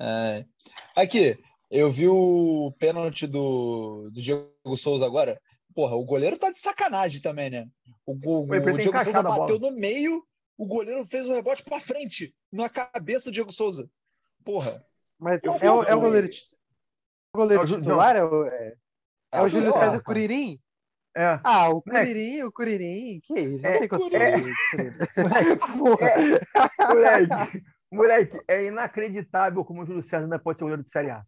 É. Aqui, eu vi o pênalti do, do Diego Souza agora. Porra, o goleiro tá de sacanagem também, né? O, o, o Diego Souza bateu no meio, o goleiro fez o rebote para frente, na cabeça do Diego Souza. Porra. Mas é, é, o, é o goleiro, o goleiro titular? É o, é, é o Júlio César Curirim? É. Ah, o Curirim, o Curirim, que isso? Não é, sei quanto é, é, moleque, moleque, é inacreditável como o Júlio César ainda pode ser goleiro de Série A.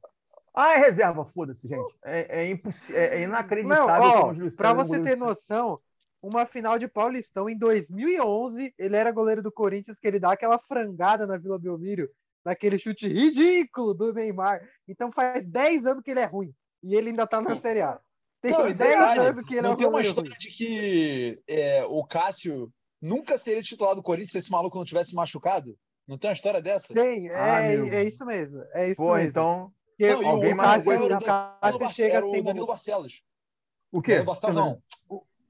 Ah, é reserva, foda-se, gente. É, é, imposs... é, é inacreditável Não, ó, como o Júlio César. Pra você ter noção, uma final de Paulistão em 2011, ele era goleiro do Corinthians, que ele dá aquela frangada na Vila Belmiro, naquele chute ridículo do Neymar. Então faz 10 anos que ele é ruim. E ele ainda tá na Série A. Tem não, 10 é anos que ele não é tem uma história ruim. de que é, o Cássio nunca seria titular do Corinthians se esse maluco não tivesse machucado? Não tem uma história dessa? Tem, é, ah, é isso mesmo. É isso Pô, mesmo. então. Porque não, alguém o mais Cássio, o Cássio chega era o Danilo Barcelos. O quê? Danilo Barcelos, não.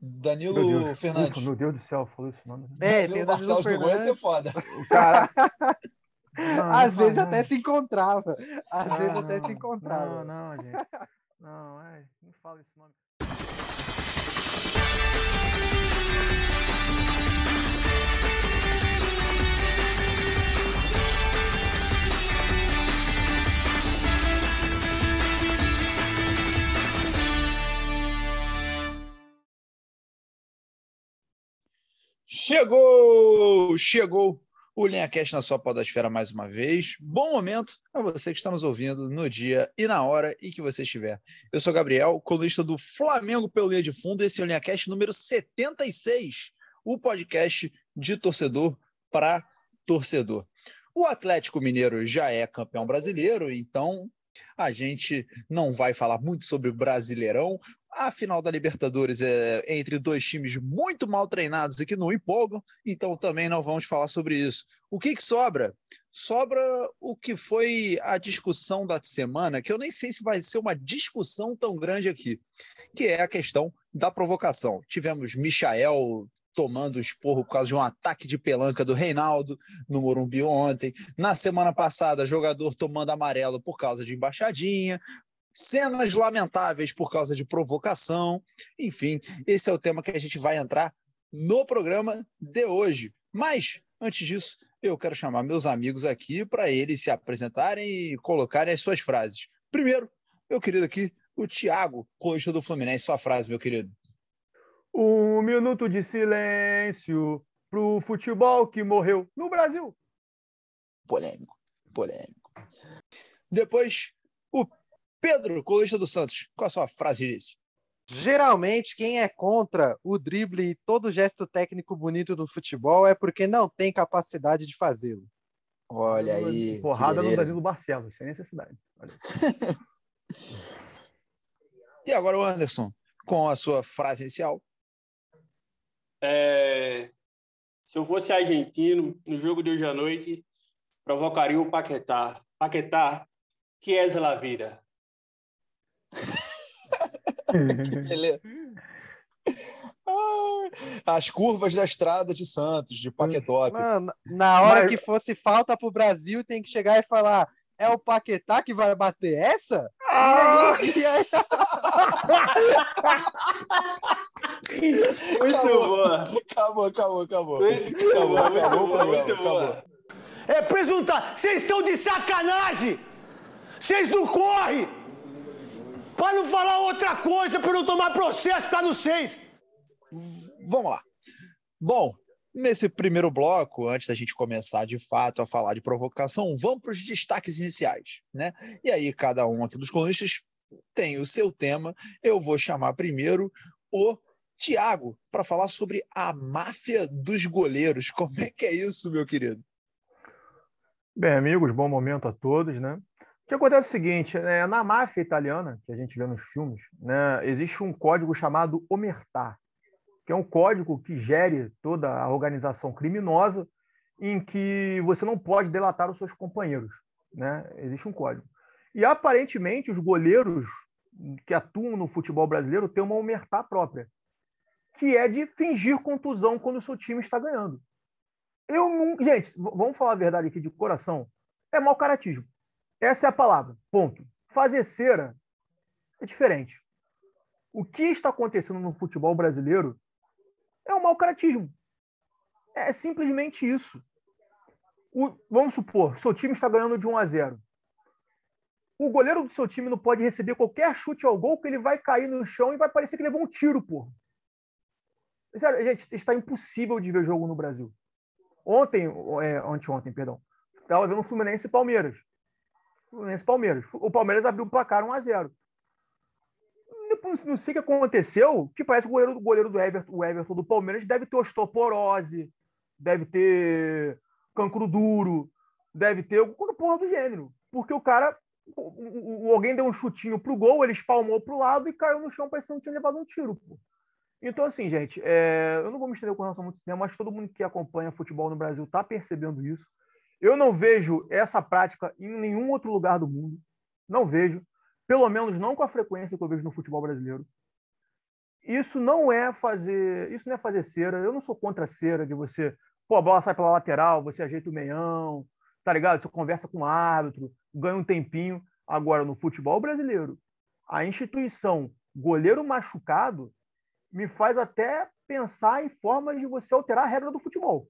Danilo meu Fernandes. Ufa, meu Deus do céu, falou isso nome. É, Danilo Barcelos do Goiás é foda. Cara. Não, Às vezes não. até se encontrava. Às ah, vezes até se encontrava. Não, não, gente. Não, é, não fala esse nome. Chegou! Chegou o LinhaCast na sua podosfera mais uma vez. Bom momento a você que está nos ouvindo no dia e na hora e que você estiver. Eu sou Gabriel, colunista do Flamengo pelo Linha de Fundo. Esse é o LinhaCast número 76, o podcast de torcedor para torcedor. O Atlético Mineiro já é campeão brasileiro, então a gente não vai falar muito sobre o Brasileirão. A final da Libertadores é entre dois times muito mal treinados e que não empolgam, então também não vamos falar sobre isso. O que, que sobra? Sobra o que foi a discussão da semana, que eu nem sei se vai ser uma discussão tão grande aqui, que é a questão da provocação. Tivemos Michael tomando esporro por causa de um ataque de pelanca do Reinaldo no Morumbi ontem. Na semana passada, jogador tomando amarelo por causa de embaixadinha cenas lamentáveis por causa de provocação. Enfim, esse é o tema que a gente vai entrar no programa de hoje. Mas, antes disso, eu quero chamar meus amigos aqui para eles se apresentarem e colocarem as suas frases. Primeiro, meu querido aqui, o Thiago, colista do Fluminense. Sua frase, meu querido. Um minuto de silêncio pro futebol que morreu no Brasil. Polêmico, polêmico. Depois, o Pedro, colista do Santos, qual a sua frase disso? Geralmente, quem é contra o drible e todo gesto técnico bonito do futebol é porque não tem capacidade de fazê-lo. Olha aí. Porrada no Danilo Barcelos, sem necessidade. e agora o Anderson, com a sua frase inicial. É... Se eu fosse argentino, no jogo de hoje à noite, provocaria o Paquetá. Paquetá, que és a vida? Beleza. As curvas da estrada de Santos, de Paquetop. Mano, na hora Mas... que fosse falta pro Brasil, tem que chegar e falar: é o Paquetá que vai bater essa? Ah! Muito acabou, boa. Acabou, acabou, acabou. Muito acabou, boa, acabou o programa. Acabou. É presuntar. Vocês estão de sacanagem! Vocês não correm! Para não falar outra coisa, para não tomar processo, tá no seis. Vamos lá. Bom, nesse primeiro bloco, antes da gente começar de fato a falar de provocação, vamos para os destaques iniciais, né? E aí cada um aqui dos colunistas tem o seu tema. Eu vou chamar primeiro o Tiago para falar sobre a máfia dos goleiros. Como é que é isso, meu querido? Bem, amigos, bom momento a todos, né? O que acontece é o seguinte, né, na máfia italiana, que a gente vê nos filmes, né, existe um código chamado omertà, é um código que gere toda a organização criminosa em que você não pode delatar os seus companheiros. Né? Existe um código. E aparentemente os goleiros que atuam no futebol brasileiro têm uma omertà própria, que é de fingir contusão quando o seu time está ganhando. Eu não, gente, vamos falar a verdade aqui de coração, é mau caratismo. Essa é a palavra. Ponto. Fazer cera é diferente. O que está acontecendo no futebol brasileiro é um mau caratismo. É simplesmente isso. O, vamos supor, seu time está ganhando de 1 a 0. O goleiro do seu time não pode receber qualquer chute ao gol que ele vai cair no chão e vai parecer que levou um tiro, porra. Sério, gente, está impossível de ver jogo no Brasil. Ontem, é, anteontem, perdão, estava vendo Fluminense e Palmeiras. Fluminense e Palmeiras. O Palmeiras abriu o placar 1 a 0 não sei o que aconteceu, que parece que o goleiro, goleiro do Everton, o Everton do Palmeiras deve ter osteoporose, deve ter cancro duro, deve ter alguma porra do gênero. Porque o cara, alguém deu um chutinho pro gol, ele espalmou pro lado e caiu no chão, parecendo que tinha levado um tiro. Pô. Então, assim, gente, é, eu não vou me estender com relação a muito cinema, mas todo mundo que acompanha futebol no Brasil está percebendo isso. Eu não vejo essa prática em nenhum outro lugar do mundo. Não vejo pelo menos não com a frequência que eu vejo no futebol brasileiro. Isso não é fazer, isso não é fazer cera. Eu não sou contra a cera de você, pô, a bola sai pela lateral, você ajeita o meião, tá ligado? Você conversa com o árbitro, ganha um tempinho. Agora no futebol brasileiro, a instituição goleiro machucado me faz até pensar em formas de você alterar a regra do futebol.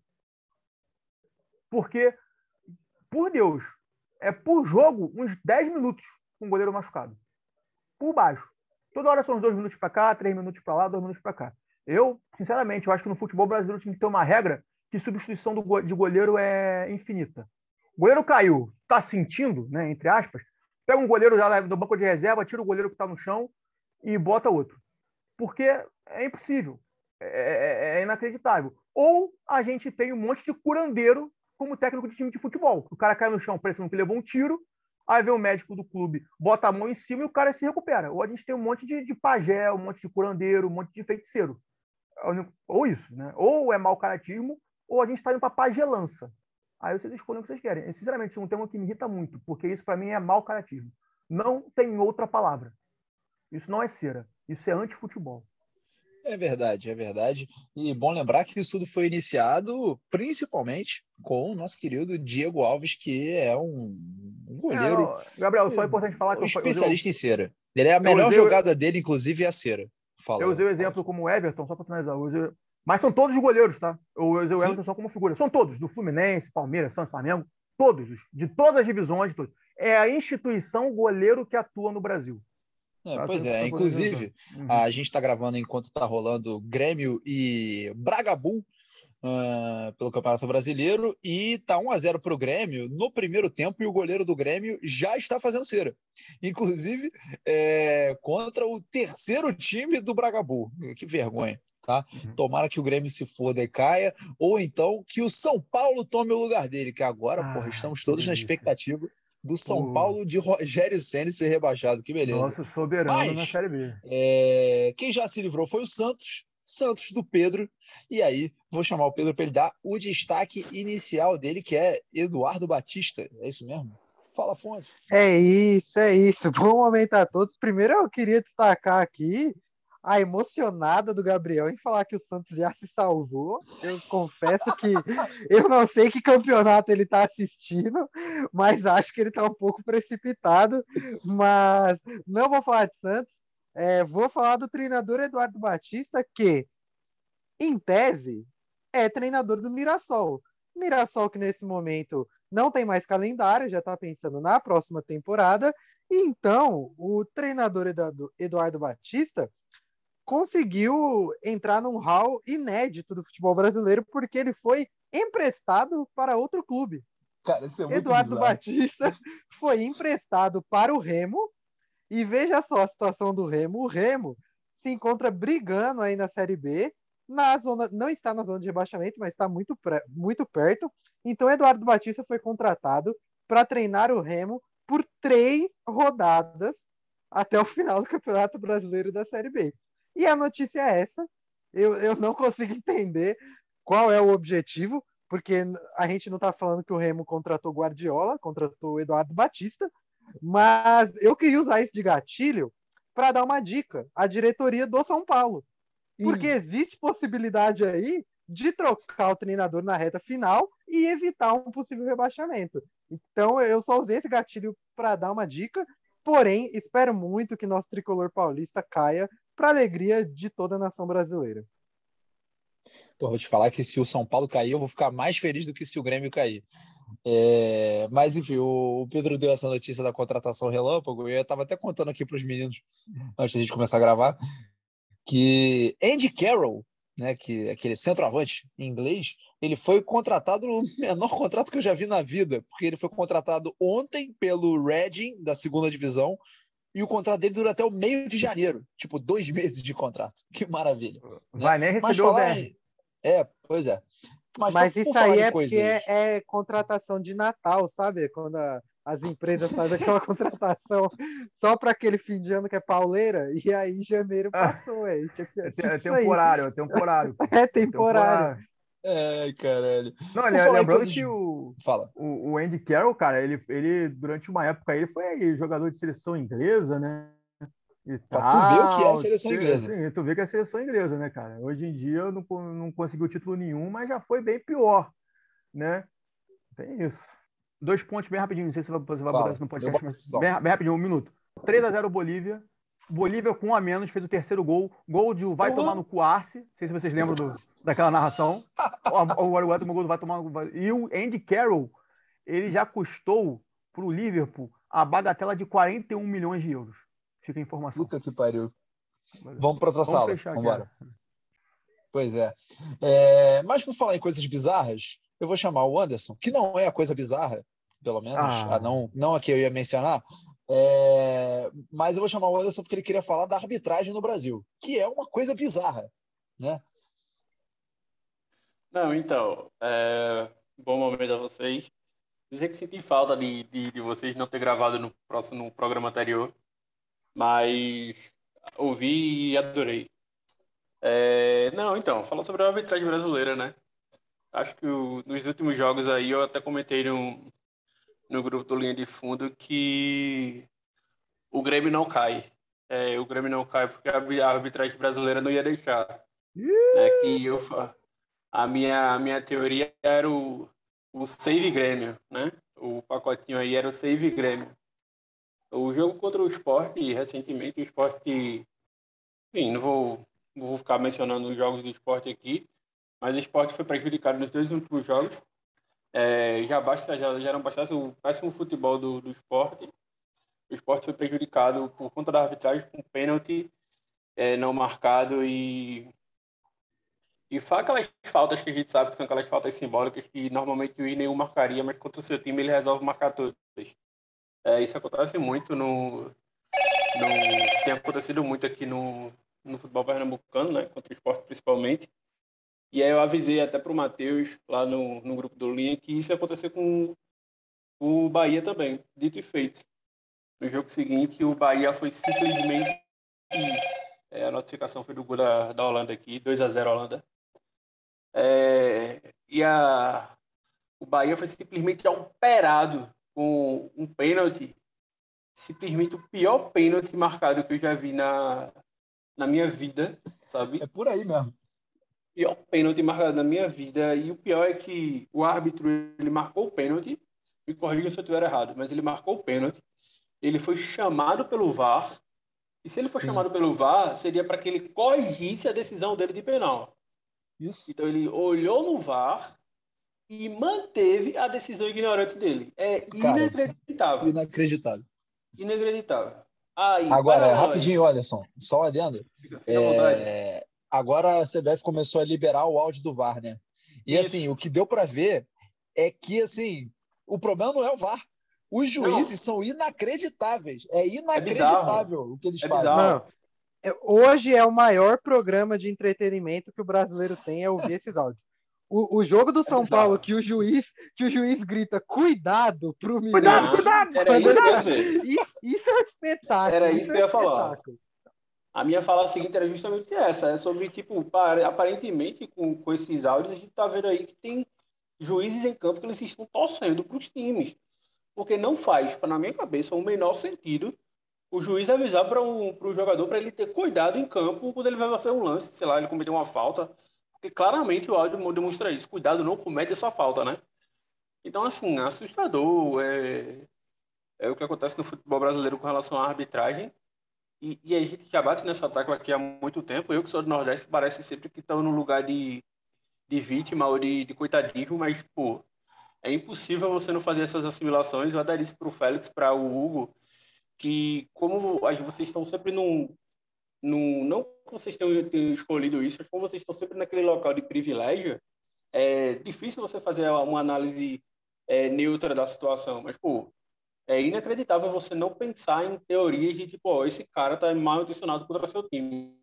Porque, por Deus, é por jogo uns 10 minutos com o goleiro machucado. Por baixo. Toda hora são uns dois minutos para cá, três minutos para lá, dois minutos para cá. Eu, sinceramente, eu acho que no futebol brasileiro tinha que ter uma regra que substituição do, de goleiro é infinita. O goleiro caiu, está sentindo, né, entre aspas, pega um goleiro já do banco de reserva, tira o goleiro que está no chão e bota outro. Porque é impossível. É, é, é, inacreditável. Ou a gente tem um monte de curandeiro como técnico de time de futebol. O cara cai no chão parecendo que levou um tiro, Aí vem o médico do clube, bota a mão em cima e o cara se recupera. Ou a gente tem um monte de, de pajé, um monte de curandeiro, um monte de feiticeiro. Ou isso, né? Ou é mau caratismo, ou a gente está indo para pagelança. Aí vocês escolhem o que vocês querem. E, sinceramente, isso é um tema que me irrita muito, porque isso para mim é mau caratismo. Não tem outra palavra. Isso não é cera. Isso é anti-futebol. É verdade, é verdade. E bom lembrar que isso tudo foi iniciado principalmente com o nosso querido Diego Alves, que é um, um goleiro. É, Gabriel, só é importante falar que um especialista eu, em cera. Ele é a melhor usei, jogada dele, inclusive, é a cera. Fala, eu usei o exemplo como o Everton, só para finalizar. Usei, mas são todos os goleiros, tá? Eu usei o Everton só como figura. São todos, do Fluminense, Palmeiras, Santos, Flamengo, todos, de todas as divisões, de todos. É a instituição goleiro que atua no Brasil. É, pois é, inclusive, uhum. a gente está gravando enquanto está rolando Grêmio e Bragabu uh, pelo Campeonato Brasileiro e tá 1 a 0 para o Grêmio no primeiro tempo e o goleiro do Grêmio já está fazendo cera. Inclusive, é, contra o terceiro time do Bragabu. Que vergonha. Tá? Uhum. Tomara que o Grêmio se foda e caia, ou então que o São Paulo tome o lugar dele, que agora, ah, porra, estamos todos na expectativa do São Paulo de Rogério Senna ser rebaixado. Que beleza. Nossa, soberano Mas, na Série B. É, quem já se livrou foi o Santos, Santos do Pedro. E aí, vou chamar o Pedro para ele dar o destaque inicial dele, que é Eduardo Batista. É isso mesmo? Fala, Fonte. É isso, é isso. Bom momento a todos. Primeiro, eu queria destacar aqui a emocionada do Gabriel em falar que o Santos já se salvou. Eu confesso que eu não sei que campeonato ele está assistindo, mas acho que ele está um pouco precipitado. Mas não vou falar de Santos, é, vou falar do treinador Eduardo Batista, que, em tese, é treinador do Mirassol. Mirassol que nesse momento não tem mais calendário, já está pensando na próxima temporada. Então, o treinador Eduardo Batista conseguiu entrar num hall inédito do futebol brasileiro porque ele foi emprestado para outro clube. Cara, isso é muito Eduardo bizarro. Batista foi emprestado para o Remo e veja só a situação do Remo. O Remo se encontra brigando aí na Série B, na zona, não está na zona de rebaixamento, mas está muito, muito perto. Então, Eduardo Batista foi contratado para treinar o Remo por três rodadas até o final do Campeonato Brasileiro da Série B. E a notícia é essa. Eu, eu não consigo entender qual é o objetivo, porque a gente não está falando que o Remo contratou Guardiola, contratou Eduardo Batista, mas eu queria usar isso de gatilho para dar uma dica à diretoria do São Paulo. Porque existe possibilidade aí de trocar o treinador na reta final e evitar um possível rebaixamento. Então, eu só usei esse gatilho para dar uma dica, porém, espero muito que nosso tricolor paulista caia para alegria de toda a nação brasileira. Pô, vou te falar que se o São Paulo cair, eu vou ficar mais feliz do que se o Grêmio cair. É, mas, enfim, o, Pedro deu essa notícia da contratação relâmpago, e eu estava até contando aqui para os meninos, antes da gente começar a gravar, que Andy Carroll, né, que é aquele centroavante em inglês, ele foi contratado no menor contrato que eu já vi na vida, porque ele foi contratado ontem pelo Reading, da segunda divisão, e o contrato dele dura até o meio de janeiro, tipo, dois meses de contrato. Que maravilha. Vai né? nem receber o BR. É, pois é. Mas, Mas isso aí é porque é, é, contratação de Natal, sabe? Quando a, as empresas fazem aquela contratação só para aquele fim de ano que é pauleira, e aí janeiro passou. É, tipo, é, é temporário, é temporário. É temporário. É, caralho. Não, ele, lembrando que o, Fala. O, o Andy Carroll, cara, ele, ele durante uma época ele foi jogador de seleção inglesa, né? E pra tu ver o que é a seleção inglesa. Sim, tu vê que é a seleção inglesa, né, cara? Hoje em dia não, não conseguiu título nenhum, mas já foi bem pior, né? Tem isso. Dois pontos bem rapidinho, não sei se você vai botar isso no podcast, mas bem, bem, rapidinho, um minuto. 3 a 0 Bolívia. Bolívia com um a menos fez o terceiro gol. Gol de vai uhum. tomar no Cuarce. Não sei se vocês lembram do, daquela narração. o Uruguai tomou gol do vai tomar no E o Andy Carroll, ele já custou para o Liverpool a bagatela de 41 milhões de euros. Fica a informação. Puta que pariu. Vamos para outra Vamos sala. Vamos embora. Pois é. é. Mas por falar em coisas bizarras, eu vou chamar o Anderson, que não é a coisa bizarra, pelo menos, ah. a não, não a que eu ia mencionar. É... Mas eu vou chamar o Anderson porque ele queria falar da arbitragem no Brasil, que é uma coisa bizarra, né? Não, então, é... bom momento a vocês. Dizer que senti falta de, de, de vocês não ter gravado no próximo no programa anterior mas ouvi e adorei. É, não, então, fala sobre a arbitragem brasileira, né? Acho que o, nos últimos jogos aí eu até comentei no, no grupo do Linha de Fundo que o Grêmio não cai. É, o Grêmio não cai porque a arbitragem brasileira não ia deixar. Né? Que eu, a, minha, a minha teoria era o, o save Grêmio, né? O pacotinho aí era o save Grêmio. O jogo contra o esporte, recentemente, o esporte. Enfim, não vou, vou ficar mencionando os jogos do esporte aqui, mas o esporte foi prejudicado nos dois últimos jogos. É, já, basta, já, já não bastasse o péssimo futebol do, do esporte. O esporte foi prejudicado por conta da arbitragem com pênalti é, não marcado e. E fala aquelas faltas que a gente sabe que são aquelas faltas simbólicas que normalmente o nenhum marcaria, mas contra o seu time ele resolve marcar todas. É, isso acontece muito no, no, Tem acontecido muito aqui no, no futebol pernambucano, né? Contra o esporte principalmente. E aí eu avisei até para o Matheus, lá no, no grupo do Linha, que isso ia acontecer com o Bahia também, dito e feito. No jogo seguinte, o Bahia foi simplesmente. É, a notificação foi do gol da, da Holanda aqui, 2 a 0 Holanda. É, e a, o Bahia foi simplesmente operado com um pênalti, simplesmente o pior pênalti marcado que eu já vi na, na minha vida, sabe? É por aí mesmo. Pior pênalti marcado na minha vida. E o pior é que o árbitro ele marcou o pênalti. Me corrija se eu estiver errado, mas ele marcou o pênalti. Ele foi chamado pelo VAR. E se ele for Sim. chamado pelo VAR, seria para que ele corrigisse a decisão dele de penal. Isso. Então ele olhou no VAR, e manteve a decisão ignorante dele. É Cara, inacreditável. Inacreditável. Inacreditável. Aí, agora, rapidinho, Anderson, só olhando. É... Agora a CBF começou a liberar o áudio do VAR, né? E Isso. assim, o que deu para ver é que assim, o problema não é o VAR. Os juízes não. são inacreditáveis. É inacreditável é o que eles é fazem. Não. É, hoje é o maior programa de entretenimento que o brasileiro tem é ouvir esses áudios. O, o jogo do São é Paulo que o juiz que o juiz grita cuidado pro Mineiro. Cuidado, cuidado, Era cuidado. Isso, isso, isso, é um espetáculo. Era isso, isso que eu ia falar. A minha fala seguinte era justamente essa, é sobre, tipo, aparentemente, com, com esses áudios, a gente tá vendo aí que tem juízes em campo que eles estão torcendo para os times. Porque não faz, na minha cabeça, o menor sentido o juiz avisar para um, o jogador para ele ter cuidado em campo quando ele vai fazer um lance, sei lá, ele cometeu uma falta, Porque claramente o áudio demonstra isso. Cuidado, não comete essa falta, né? Então, assim, assustador. É, é o que acontece no futebol brasileiro com relação à arbitragem. E, e, a gente já bate nessa tecla aqui há muito tempo. Eu que sou do Nordeste, parece sempre que estão no lugar de, de vítima ou de, de coitadismo, mas, pô, é impossível você não fazer essas assimilações. Eu até disse para o Félix, para o Hugo, que como vocês estão sempre num, num não vocês tenham, tenham escolhido isso, mas como vocês estão sempre naquele local de privilégio, é difícil você fazer uma análise é, neutra da situação. Mas, pô, é inacreditável você não pensar em teorias de tipo, ó, esse cara tá mal intencionado contra seu time.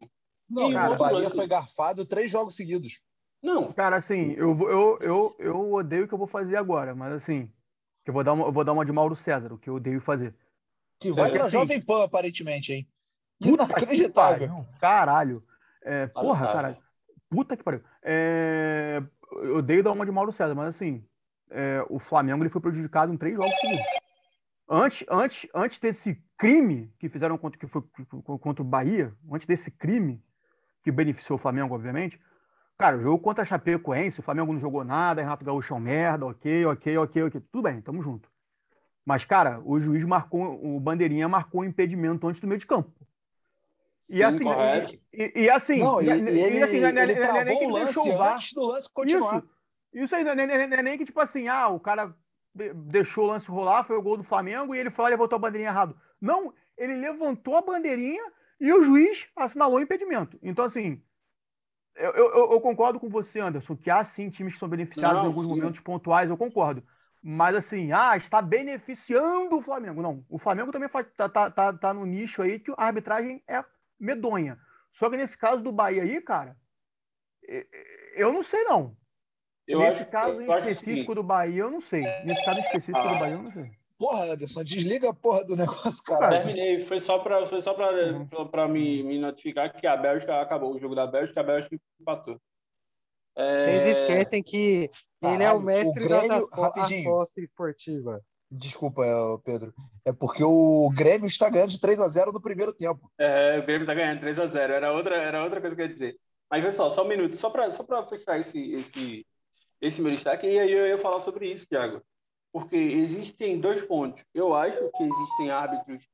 Não, cara, o Bahia lance... foi garfado três jogos seguidos. Não. Cara, assim, eu, eu, eu, eu odeio o que eu vou fazer agora, mas assim, eu vou dar uma, eu vou dar uma de Mauro César, o que eu odeio fazer. Que vai é, pra assim, Jovem Pan, aparentemente, hein? Inacreditável. Caralho. É, porra, caralho. Puta que pariu. É, eu odeio dar uma de Mauro César, mas assim, é, o Flamengo ele foi prejudicado em três jogos seguidos. Antes, antes, antes desse crime que fizeram contra, que foi, contra o Bahia, antes desse crime que beneficiou o Flamengo, obviamente, cara, o jogo contra a Chapecoense, o Flamengo não jogou nada, Renato Gaúcho é um merda, ok, ok, ok, ok, tudo bem, tamo junto. Mas, cara, o juiz marcou, o Bandeirinha marcou um impedimento antes do meio de campo. E assim, e, e, assim, não, e, e, ele, e assim, ele, ele travou o lance antes do lance continuar. Isso, isso aí não é nem que tipo assim, ah, o cara deixou o lance rolar, foi o gol do Flamengo, e ele foi lá e levantou a bandeirinha errado. Não, ele levantou a bandeirinha e o juiz assinalou o impedimento. Então, assim, eu, eu, eu concordo com você, Anderson, que há sim times que são beneficiados não, em alguns sim. momentos pontuais, eu concordo. Mas assim, ah, está beneficiando o Flamengo. Não, o Flamengo também está tá, tá, tá no nicho aí que a arbitragem é medonha. Só que nesse caso do Bahia aí, cara, eu não sei não. Eu Nesse acho, caso em específico do Bahia, eu não sei. Nesse caso específico ah. do Bahia, eu não sei. Porra, Anderson, desliga a porra do negócio, cara. Terminei, foi só para foi só para uhum. me, me notificar que a Bélgica acabou o jogo da Bélgica, a Bélgica empatou. É... Vocês esquecem que ele é o mestre o Grêmio, da aposta esportiva. Desculpa, Pedro. É porque o Grêmio está ganhando de 3 a 0 no primeiro tempo. É, o Grêmio está ganhando 3 a 0 Era outra, era outra coisa que eu ia dizer. Mas, pessoal, só um minuto, só para só fechar esse, esse, esse meu destaque, e aí eu ia falar sobre isso, Thiago. Porque existem dois pontos. Eu acho que existem árbitros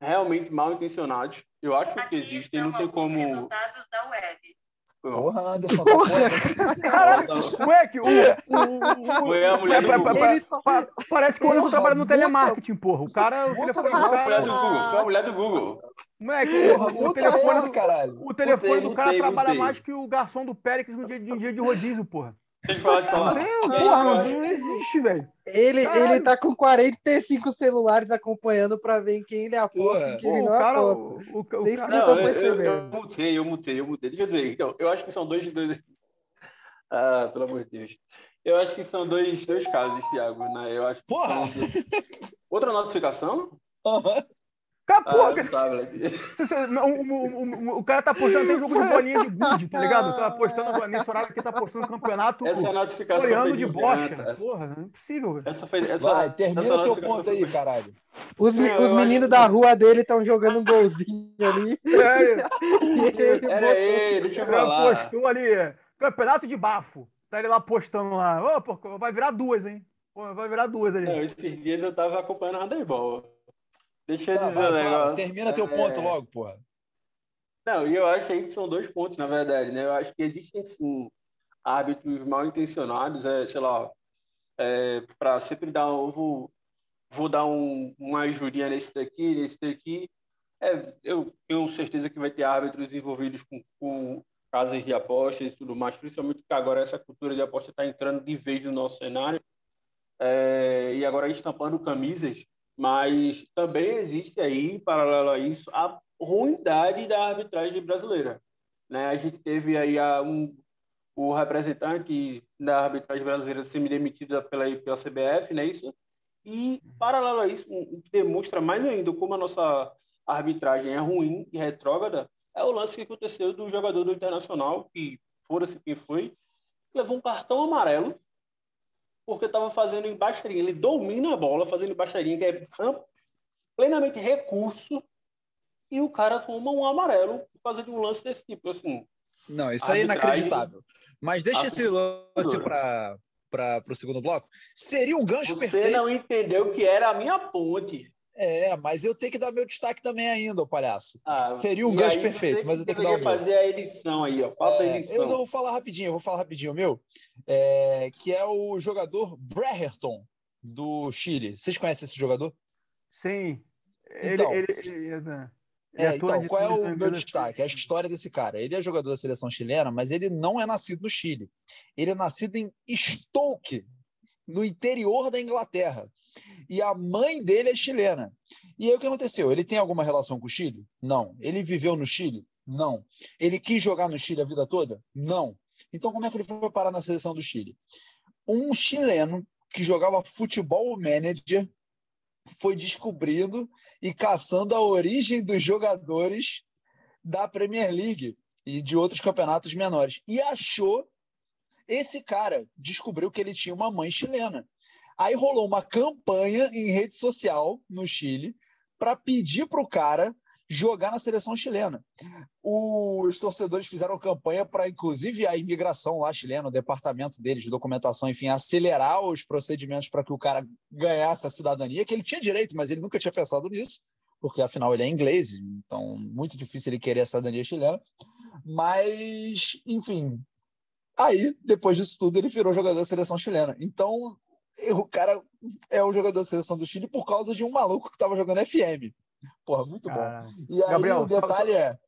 realmente mal intencionados. Eu acho Aqui que existem, não tem como. resultados da web. Porra, Anderson, tá porra. Caralho, moleque, o, o, o, Foi a mulher do Google. Parece que o Anderson trabalha no telemarketing, porra. O cara. O telefone do Google. Foi a mulher do Google. Moleque, o, o telefone, do, caralho. o telefone do cara trabalha mais que o garçom do Périx no dia, no dia de rodízio, porra. Tem que falar de falar. Não, porra, não existe, velho. Ele, ele tá com 45 celulares acompanhando pra ver em quem ele aposta e quem ele não cara, aposta. O, o, Vocês o, não, eu, eu, eu, mutei, eu mutei, eu mutei. Deixa eu dizer. Então, eu acho que são dois, dois... Ah, pelo amor de Deus. Eu acho que são dois, dois casos, Thiago, né? Eu acho Porra! Outra notificação? Uhum. Cara, porra, ah, o, o, o, cara tá postando, tem um jogo de bolinha de gude, tá ligado? Tá postando nesse horário aqui, tá postando campeonato. Essa é a notificação. de bocha. Porra, não é possível, velho. Essa foi, essa, Vai, termina essa teu ponto aí, caralho. Os, os meninos da rua dele estão jogando um golzinho ali. É, Era ele, deixa eu falar. postou ali, campeonato de bafo. Tá ele lá postando lá. Ô, vai virar duas, hein? vai virar duas ali. Não, esses dias eu tava acompanhando o handebol. Deixa eu tá, dizer vai, um negócio. Termina teu ponto é... logo, porra. Não, e eu acho que são dois pontos, na verdade, né? Eu acho que existem, sim, árbitros mal intencionados, é, sei lá, é, para sempre dar um. Vou, vou dar um, uma ajuda nesse daqui, nesse daqui. É, eu tenho certeza que vai ter árbitros envolvidos com, com casas de apostas e tudo mais, principalmente porque agora essa cultura de aposta está entrando de vez no nosso cenário. É, e agora estampando camisas mas também existe aí, em paralelo a isso, a ruindade da arbitragem brasileira. Né? A gente teve aí a, um, o representante da arbitragem brasileira semi-demitido pela, pela CBF, né? isso? E, paralelo a isso, o que demonstra mais ainda como a nossa arbitragem é ruim e retrógrada é o lance que aconteceu do jogador do Internacional, que fora-se quem foi, levou um cartão amarelo porque estava fazendo embaixaria. Ele domina a bola, fazendo embaixaria, que é plenamente recurso, e o cara toma um amarelo por causa de um lance desse tipo. Assim, não, isso aí é inacreditável. Mas deixa esse lance para o segundo bloco. Seria um gancho Você perfeito. Você não entendeu que era a minha ponte. É, mas eu tenho que dar meu destaque também ainda, ô palhaço. Ah, Seria um gancho perfeito, mas eu tenho que dar o meu. fazer a edição aí, ó. Faça é, a edição. Eu vou falar rapidinho, eu vou falar rapidinho o meu, é, que é o jogador Breherton, do Chile. Vocês conhecem esse jogador? Sim. Então, ele, ele, ele, né? é, então qual é o meu destaque? A história desse cara. Ele é jogador da seleção chilena, mas ele não é nascido no Chile. Ele é nascido em Stoke, no interior da Inglaterra e a mãe dele é chilena. E aí o que aconteceu? Ele tem alguma relação com o Chile? Não. Ele viveu no Chile? Não. Ele quis jogar no Chile a vida toda? Não. Então como é que ele foi parar na seleção do Chile? Um chileno que jogava futebol manager foi descobrindo e caçando a origem dos jogadores da Premier League e de outros campeonatos menores. E achou esse cara, descobriu que ele tinha uma mãe chilena. Aí rolou uma campanha em rede social no Chile para pedir para o cara jogar na seleção chilena. Os torcedores fizeram campanha para, inclusive, a imigração lá chilena, o departamento deles de documentação, enfim, acelerar os procedimentos para que o cara ganhasse a cidadania, que ele tinha direito, mas ele nunca tinha pensado nisso, porque afinal ele é inglês, então muito difícil ele querer a cidadania chilena. Mas, enfim, aí, depois disso tudo, ele virou jogador da seleção chilena. Então, o cara é o jogador da seleção do Chile por causa de um maluco que estava jogando FM. Porra, muito bom. e aí Gabriel, o detalhe é,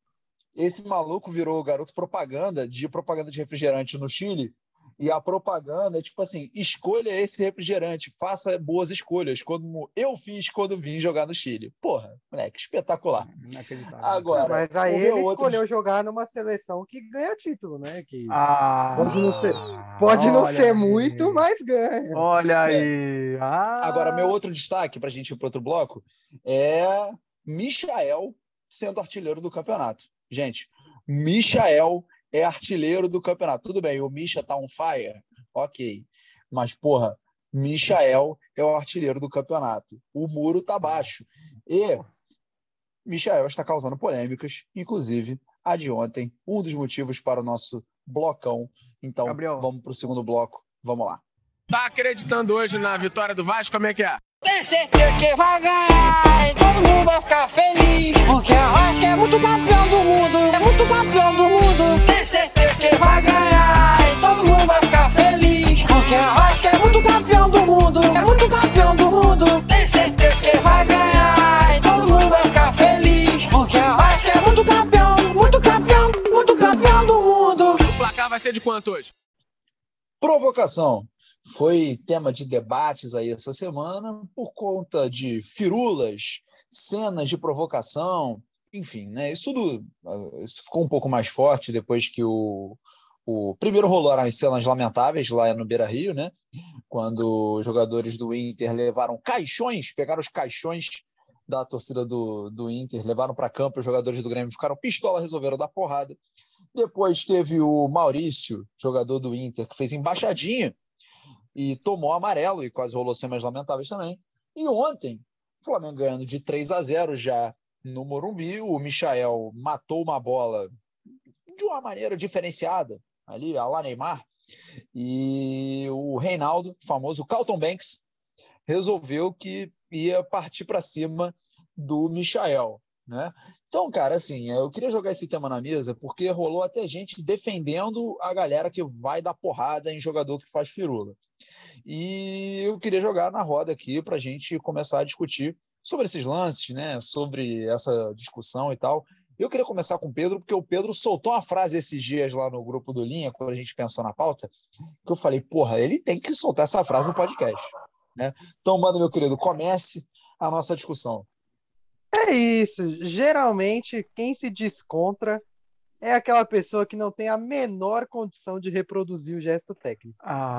esse maluco virou garoto propaganda de propaganda de refrigerante no Chile e a propaganda é tipo assim: escolha esse refrigerante, faça boas escolhas, como eu fiz quando vim jogar no Chile. Porra, moleque, espetacular. Agora, mas aí ele outros... escolheu jogar numa seleção que ganha título, né? Que ah, pode não ser, pode não ser aí. muito, mas ganha. Olha é. aí. Ah. Agora, meu outro destaque, para a gente ir para outro bloco, é Michael sendo artilheiro do campeonato. Gente, Michael é artilheiro do campeonato. Tudo bem, o Misha tá on fire, ok. Mas, porra, Michael é o artilheiro do campeonato. O muro tá baixo. E Michael está causando polêmicas, inclusive a de ontem, um dos motivos para o nosso blocão. Então, Gabriel. vamos para o segundo bloco. Vamos lá. Tá acreditando hoje na vitória do Vasco? Como é que é? Tem certeza que vai ganhar e todo mundo vai ficar feliz. Porque a Vasco é muito campeão do mundo, é muito campeão do mundo. Tem certeza que vai ganhar e todo mundo vai ficar feliz. Porque a Vasco é muito campeão do mundo, é muito campeão do mundo. Tem certeza que vai ganhar e todo mundo vai ficar feliz. Porque a Vasco é muito campeão, muito campeão, muito campeão do mundo. O placar vai ser de quanto hoje? Provocação foi tema de debates aí essa semana por conta de firulas, cenas de provocação, enfim, né? Isso tudo isso ficou um pouco mais forte depois que o, o primeiro rolou as cenas lamentáveis lá no Beira Rio, né? Quando os jogadores do Inter levaram caixões, pegaram os caixões da torcida do, do Inter, levaram para campo, os jogadores do Grêmio ficaram pistola, resolveram dar porrada. Depois teve o Maurício, jogador do Inter, que fez embaixadinha e tomou amarelo e quase rolou cenas lamentáveis também. E ontem, o Flamengo ganhando de 3 a 0 já no Morumbi, o Michael matou uma bola de uma maneira diferenciada, ali, a lá Neymar, e o Reinaldo, famoso Carlton Banks, resolveu que ia partir para cima do Michael, né? Então, cara, assim, eu queria jogar esse tema na mesa porque rolou até gente defendendo a galera que vai dar porrada em jogador que faz firula. E eu queria jogar na roda aqui para a gente começar a discutir sobre esses lances, né? Sobre essa discussão e tal. Eu queria começar com o Pedro, porque o Pedro soltou uma frase esses dias lá no grupo do Linha, quando a gente pensou na pauta, que eu falei, porra, ele tem que soltar essa frase no podcast. Né? Então, manda, meu querido, comece a nossa discussão. É isso. Geralmente, quem se descontra é aquela pessoa que não tem a menor condição de reproduzir o gesto técnico. Ah.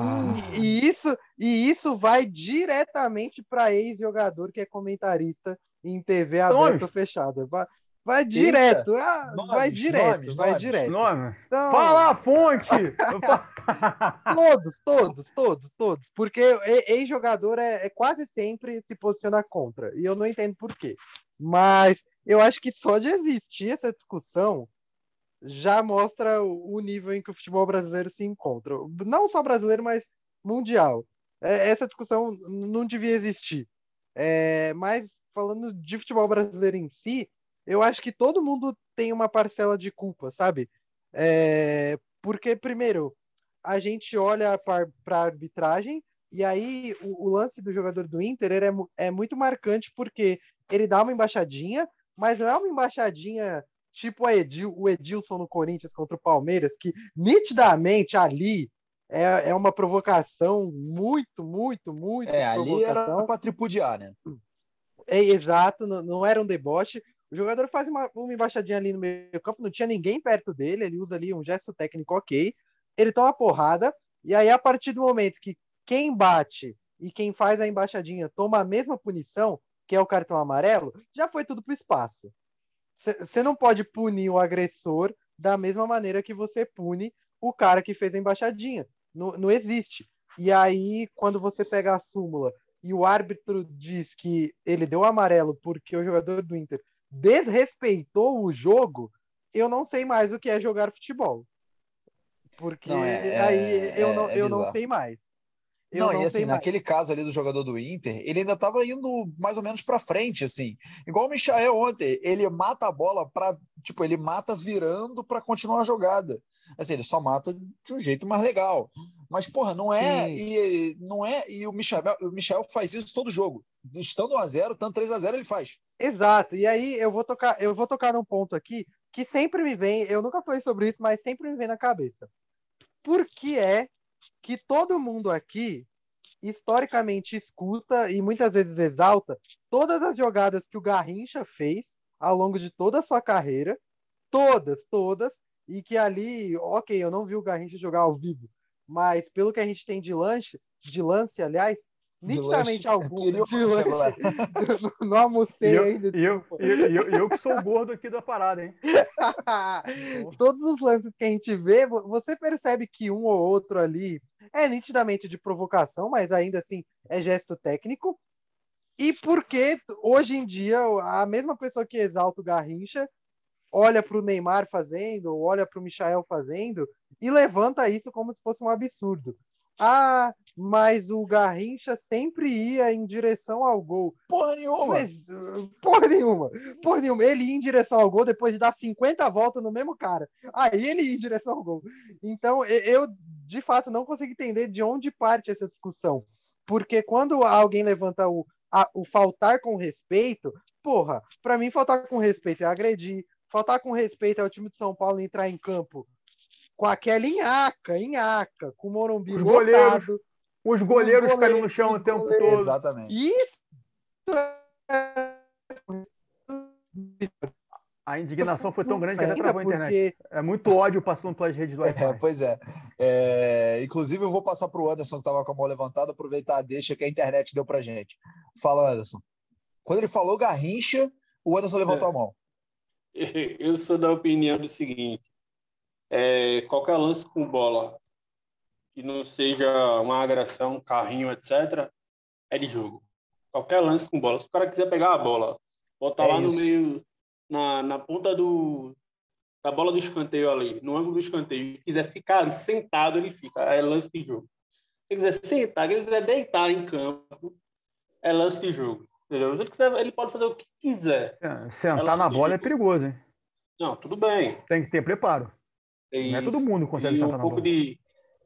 E, e, isso, e isso vai diretamente para ex-jogador que é comentarista em TV aberta ou fechada. Vai, vai direto, ah, nomes, vai direto, nomes, vai nomes, direto. Nome. Então... Fala a fonte! todos, todos, todos, todos. Porque ex-jogador é, é quase sempre se posiciona contra. E eu não entendo por quê. Mas eu acho que só de existir essa discussão já mostra o nível em que o futebol brasileiro se encontra. Não só brasileiro, mas mundial. É, essa discussão não devia existir. É, mas falando de futebol brasileiro em si, eu acho que todo mundo tem uma parcela de culpa, sabe? É, porque, primeiro, a gente olha para a arbitragem e aí o, o, lance do jogador do Inter é, é muito marcante porque ele dá uma embaixadinha, mas não é uma embaixadinha tipo a Edil, o Edilson no Corinthians contra o Palmeiras, que nitidamente ali é, é uma provocação muito, muito, muito. É, ali era para tripudiar, né? É exato, não, não, era um deboche. O jogador faz uma, uma embaixadinha ali no meio campo, não tinha ninguém perto dele, ele usa ali um gesto técnico ok, ele toma porrada, e aí a partir do momento que quem bate e quem faz a embaixadinha toma a mesma punição, que é o cartão amarelo, já foi tudo pro espaço. Você não pode punir o agressor da mesma maneira que você pune o cara que fez a embaixadinha. Não, não existe. E aí, quando você pega a súmula e o árbitro diz que ele deu amarelo porque o jogador do Inter desrespeitou o jogo, eu não sei mais o que é jogar futebol. Porque não, é, aí é, eu, não, é eu não sei mais. Eu não, não e assim, naquele caso ali do jogador do Inter, ele ainda estava indo mais ou menos para frente, assim. Igual o Michael ontem, ele mata a bola para, tipo, ele mata virando para continuar a jogada. Assim, ele só mata de um jeito mais legal. Mas porra, não é e não é e o Michel, o Michel faz isso todo jogo. Estando 1 a 0, tanto 3 a 0 ele faz. Exato. E aí eu vou tocar, eu vou tocar num ponto aqui que sempre me vem, eu nunca falei sobre isso, mas sempre me vem na cabeça. Por que é que todo mundo aqui historicamente escuta e muitas vezes exalta todas as jogadas que o Garrincha fez ao longo de toda a sua carreira, todas, todas, e que ali, ok, eu não vi o Garrincha jogar ao vivo, mas pelo que a gente tem de lance, de lance, aliás, nitidamente algum não, não almocei eu, ainda. E eu, eu, eu, eu, que sou o gordo aqui da parada, hein? Todos os lances que a gente vê, você percebe que um ou outro ali é nitidamente de provocação, mas ainda assim é gesto técnico. E porque hoje em dia a mesma pessoa que exalta o Garrincha olha para o Neymar fazendo, olha para o Michael fazendo e levanta isso como se fosse um absurdo. Ah, mas o Garrincha sempre ia em direção ao gol. Porra nenhuma! Mas, porra nenhuma! Porra nenhuma! Ele ia em direção ao gol depois de dar 50 voltas no mesmo cara. Aí ele ia em direção ao gol. Então, eu, de fato, não consigo entender de onde parte essa discussão. Porque quando alguém levanta o, a, o faltar com respeito, porra, para mim faltar com respeito é agredir, faltar com respeito é o time de São Paulo entrar em campo com aquela enhaca, enhaca, com o Morumbi os goleiros, os goleiros caindo no chão o tempo goleiros. todo. Exatamente. Isso a indignação foi tão grande que até travou a internet. É muito ódio passando pelas redes do É, pois é. é. Inclusive, eu vou passar para o Anderson, que estava com a mão levantada, aproveitar a deixa que a internet deu para gente. Fala, Anderson. Quando ele falou Garrincha, o Anderson levantou é. a mão. Eu sou da opinião do seguinte: é, qualquer lance com bola que não seja uma agressão, carrinho, etc., é de jogo. Qualquer lance com bola. Se o cara quiser pegar a bola, botar é lá isso. no meio, na, na ponta do, da bola do escanteio ali, no ângulo do escanteio, e quiser ficar ali sentado, ele fica. É lance de jogo. Se ele quiser sentar, se ele quiser deitar em campo, é lance de jogo. Entendeu? Se ele, quiser, ele pode fazer o que quiser. É, sentar é na bola é perigoso, hein? Não, tudo bem. Tem que ter preparo. É Não é todo mundo que consegue e um pouco de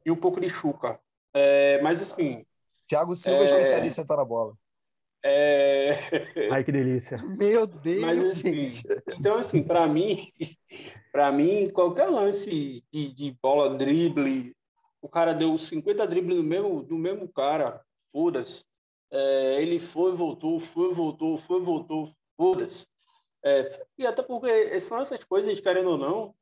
E um pouco de chuca. É, mas assim. Thiago Silva é especialista em sentar na bola. É... Ai, que delícia. Meu Deus. Mas, assim, então, assim, para mim, para mim, qualquer lance de, de, bola, drible, o cara deu 50 dribles no mesmo, no mesmo cara, foda-se. É, ele foi, voltou, foi, voltou, foi, voltou, foda-se. É, e até porque são essas coisas, querendo ou não,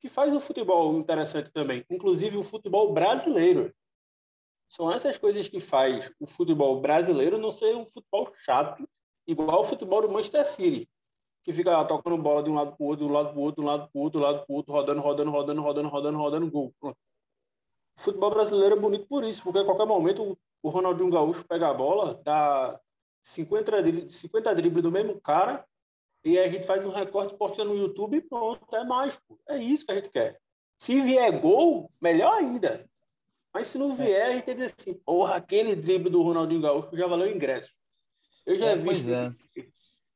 que faz o futebol interessante também, inclusive o futebol brasileiro. São essas coisas que faz o futebol brasileiro não ser um futebol chato, igual o futebol do Manchester City, que fica tocando bola de um lado para o outro, de um lado para o outro, de um lado para o outro, do lado para o outro, rodando, rodando, rodando, rodando, rodando, rodando, gol. Pronto. O futebol brasileiro é bonito por isso, porque a qualquer momento o Ronaldinho Gaúcho pega a bola, dá 50, 50 dribles do mesmo cara e a gente faz um recorte, posta no YouTube e pronto, é mágico. É isso que a gente quer. Se vier gol, melhor ainda. Mas se não vier, a gente tem que dizer assim, porra, aquele drible do Ronaldinho Gaúcho já valeu o ingresso. Eu já É, vi, é.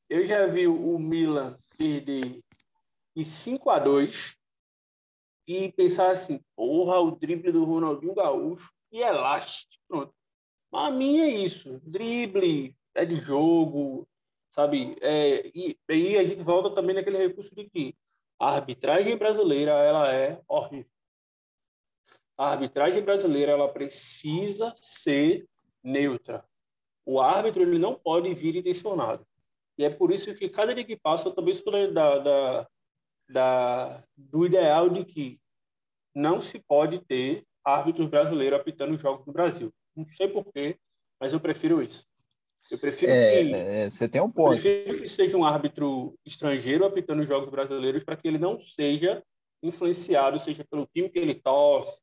eu já vi o Milan perder de 5 a 2 e pensar assim, porra, o drible do Ronaldinho Gaúcho e elástico, pronto. Pra mim é isso, drible é de jogo, sabe? É, e aí a gente volta também naquele recurso de que a arbitragem brasileira, ela é horrível. A arbitragem brasileira, ela precisa ser neutra. O árbitro, ele não pode vir intencionado. E é por isso que cada dia que passa, eu também estou da, da, da, do ideal de que não se pode ter árbitros brasileiros apitando jogos no Brasil. Não sei porquê, mas eu prefiro isso. Eu prefiro que É, é, você tem um eu ponto. prefiro que seja um árbitro estrangeiro apitando os jogos brasileiros para que ele não seja influenciado, seja pelo time que ele torce,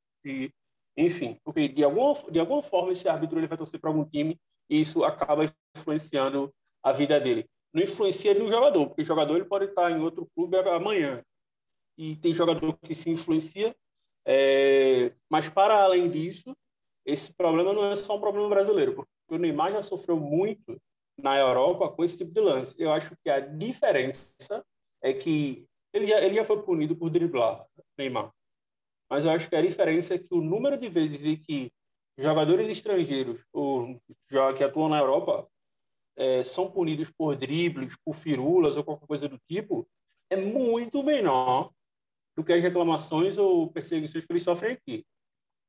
enfim, porque de alguma, de alguma forma esse árbitro ele vai torcer para algum time e isso acaba influenciando a vida dele. Não influencia no jogador, porque o jogador ele pode estar em outro clube amanhã e tem jogador que se influencia, é, mas para além disso, esse problema não é só um problema brasileiro, porque o Neymar já sofreu muito na Europa com esse tipo de lance. Eu acho que a diferença é que ele já, ele já foi punido por driblar, Neymar. Mas eu acho que a diferença é que o número de vezes em que jogadores estrangeiros ou que atuam na Europa é, são punidos por dribles, por firulas ou qualquer coisa do tipo, é muito menor do que as reclamações ou perseguições que eles sofrem aqui.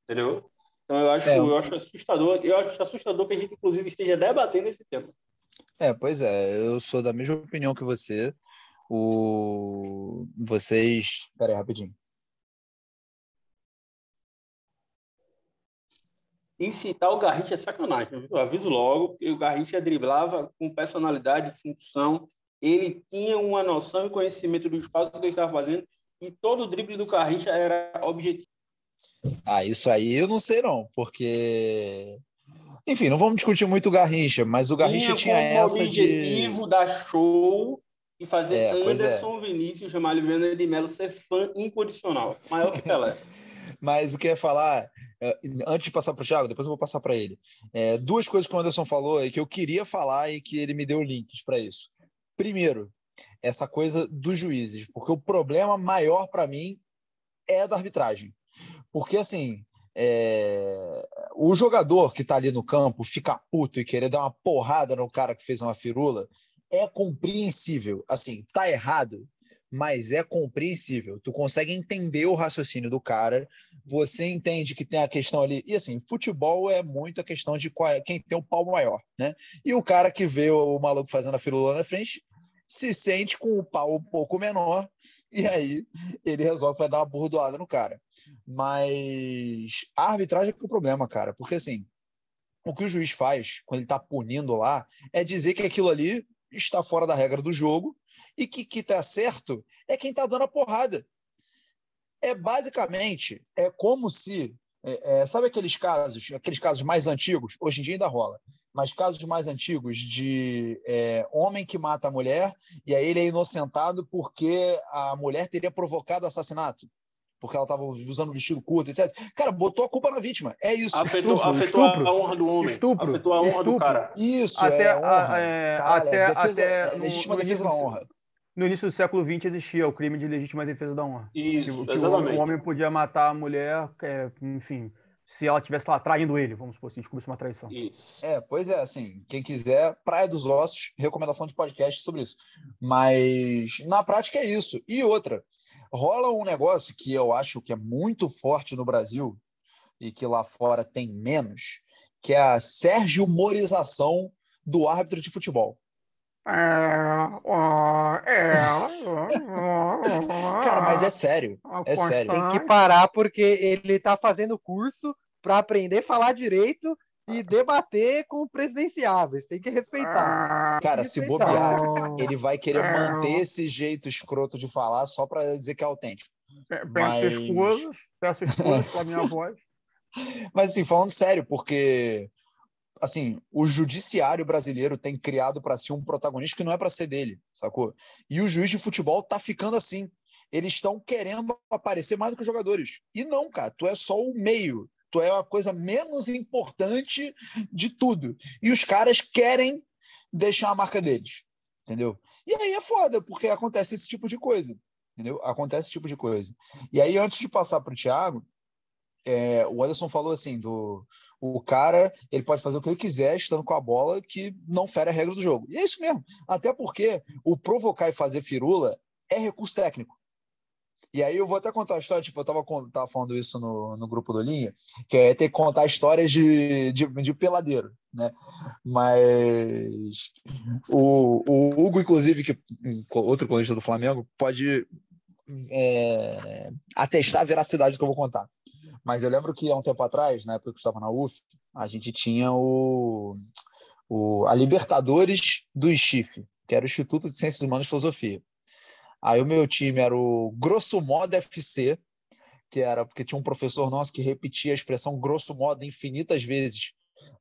Entendeu? Então eu acho, É. eu acho assustador, eu acho assustador que a gente inclusive esteja debatendo esse tema. É, pois é, eu sou da mesma opinião que você. O... Vocês. Pera aí, rapidinho. Incitar o Garrincha é sacanagem. Eu aviso logo que o Garrincha driblava com personalidade, função. Ele tinha uma noção e conhecimento do espaço que ele estava fazendo e todo o drible do Garrincha era objetivo. Ah, isso aí eu não sei não, porque. Enfim, não vamos discutir muito o Garrincha, mas o Garrincha tinha como essa de. objetivo dar show e fazer É, é. Anderson Vinícius, Jamalho Viana de Melo ser fã incondicional. Maior que Pelé. Mas o que eu ia falar, é, antes de passar para o Thiago, depois eu vou passar para ele. É, duas coisas que o Anderson falou e que eu queria falar e que ele me deu links para isso. Primeiro, essa coisa dos juízes, porque o problema maior para mim é da arbitragem. Porque, assim, é, o jogador que está ali no campo ficar puto e querer dar uma porrada no cara que fez uma firula é compreensível. Assim, tá errado, mas é compreensível. Tu consegue entender o raciocínio do cara, você entende que tem a questão ali. E assim, futebol é muito a questão de qual é- quem tem o pau maior, né? E o cara que vê o maluco fazendo a firula na frente se sente com o pau um pouco menor e aí ele resolve dar uma burdoada no cara. Mas a arbitragem é que é o problema, cara, porque assim, o que o juiz faz quando ele está punindo lá é dizer que aquilo ali está fora da regra do jogo e que que tá certo é quem está dando a porrada. É basicamente é como se é, é, sabe aqueles casos, aqueles casos mais antigos, hoje em dia ainda rola, mas casos mais antigos de é, homem que mata a mulher e aí ele é inocentado porque a mulher teria provocado o assassinato, porque ela estava usando um vestido curto, etc. Cara, botou a culpa na vítima. É isso. Afetou, Estupro, afetou estupro. a honra do homem. Estupro, afetou a honra do estupro. cara. Isso, Até é a- honra. é, Caralho, até- é defesa, até é no- legítima no defesa da do- honra. No início do século XX existia o crime de legítima defesa da honra. Que, Isso, que o, exatamente. o homem podia matar a mulher, é, enfim, se ela estivesse lá traindo ele, vamos supor, se descobrisse uma traição. Isso. É, pois é, assim, quem quiser, Praia dos Ossos, recomendação de podcast sobre isso. Mas na prática é isso. E outra, rola um negócio que eu acho que é muito forte no Brasil e que lá fora tem menos, que é a Sérgio Morização do árbitro de futebol. Cara, mas é sério, é sério. Tem que parar porque ele tá fazendo curso para aprender a falar direito e debater com presidenciáveis. Tem que respeitar. Cara, se bobear, ele vai querer manter esse jeito escroto de falar só para dizer que é autêntico. Peço Mas- escusas, peço escusas pela minha voz. Mas assim, falando sério, porque assim, o judiciário brasileiro tem criado para si um protagonista que não é para ser dele, sacou? E o juiz de futebol tá ficando assim. Eles estão querendo aparecer mais do que os jogadores. E não, cara, tu é só o meio. Tu é a coisa menos importante de tudo. E os caras querem deixar a marca deles. Entendeu? E aí é foda, porque acontece esse tipo de coisa. Entendeu? Acontece esse tipo de coisa. E aí, antes de passar para o Thiago, é, o Anderson falou assim: do o cara ele pode fazer o que ele quiser estando com a bola que não fere a regra do jogo. E é isso mesmo. Até porque o provocar e fazer firula é recurso técnico. E aí eu vou até contar a história, tipo, eu tava, tava falando isso no, no grupo do Linha, que é ter que contar histórias de, de, de peladeiro, né? Mas o, o Hugo, inclusive, que outro colunista do Flamengo, pode é, atestar a veracidade do que eu vou contar. Mas eu lembro que há um tempo atrás, na época que eu estava na UF, a gente tinha o, o, a Libertadores do ICHIF, que era o Instituto de Ciências Humanas e Filosofia. Aí o meu time era o Grosso Modo FC, que era porque tinha um professor nosso que repetia a expressão grosso modo infinitas vezes.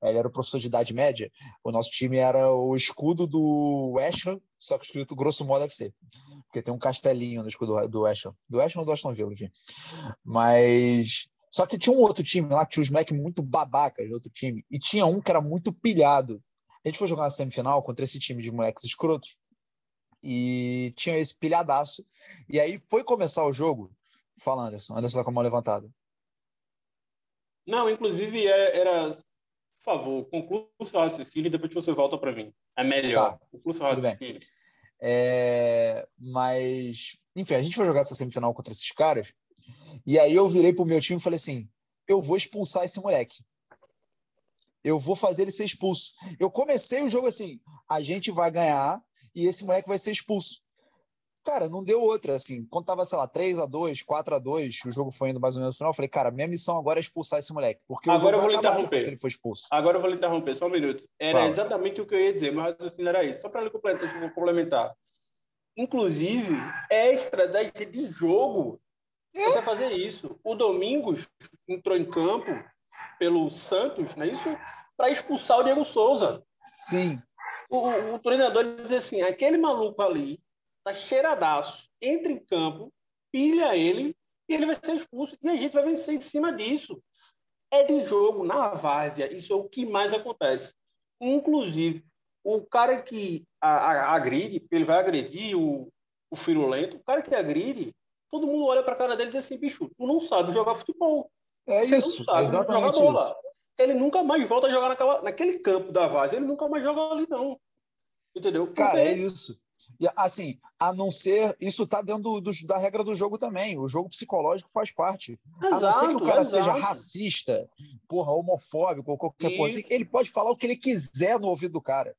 Ele era o professor de idade média. O nosso time era o escudo do West Ham, só que escrito grosso modo FC. Porque tem um castelinho no escudo do West Ham. Do West Ham ou do Aston Villa, enfim. Mas só que tinha um outro time lá, que tinha os moleques muito babacas de outro time. E tinha um que era muito pilhado. A gente foi jogar na semifinal contra esse time de moleques escrotos. E tinha esse pilhadaço. E aí foi começar o jogo. Fala, Anderson. Anderson tá com a mão levantada. Não, inclusive é, era. Por favor, conclua o seu raciocínio e depois você volta para mim. É melhor. Tá. Conclua o seu raciocínio. É... Mas, enfim, a gente foi jogar essa semifinal contra esses caras. E aí eu virei pro meu time e falei assim: eu vou expulsar esse moleque. Eu vou fazer ele ser expulso. Eu comecei o jogo assim: a gente vai ganhar e esse moleque vai ser expulso. Cara, não deu outra, assim. Quando tava, sei lá, 3 a 2 4 a 2 o jogo foi indo mais ou menos no final, eu falei, cara, minha missão agora é expulsar esse moleque. Porque agora eu vou lhe interromper. ele foi expulso. Agora eu vou lhe interromper, só um minuto. Era Fala. exatamente o que eu ia dizer, mas assim era isso. Só para lhe complementar. Inclusive, extra de jogo você fazer isso. O Domingos entrou em campo pelo Santos, não é isso? Para expulsar o Diego Souza. Sim. O, o, treinador diz assim: aquele maluco ali tá cheiradaço, entra em campo, pilha ele e ele vai ser expulso. E a gente vai vencer em cima disso. É de jogo, na várzea, isso é o que mais acontece. Inclusive, o cara que agride, ele vai agredir o, o firulento, o cara que agride, todo mundo olha para a cara dele e diz assim, bicho, tu não sabe jogar futebol. É Você isso, exatamente isso. Ele nunca mais volta a jogar naquela, naquele campo da Vaz, ele nunca mais joga ali, não. Entendeu? Porque... Cara, é isso. E, assim, a não ser. Isso tá dentro do, do, da regra do jogo também. O jogo psicológico faz parte. Exato, a não ser que o cara exato. seja racista, porra, homofóbico ou qualquer isso. coisa assim, ele pode falar o que ele quiser no ouvido do cara.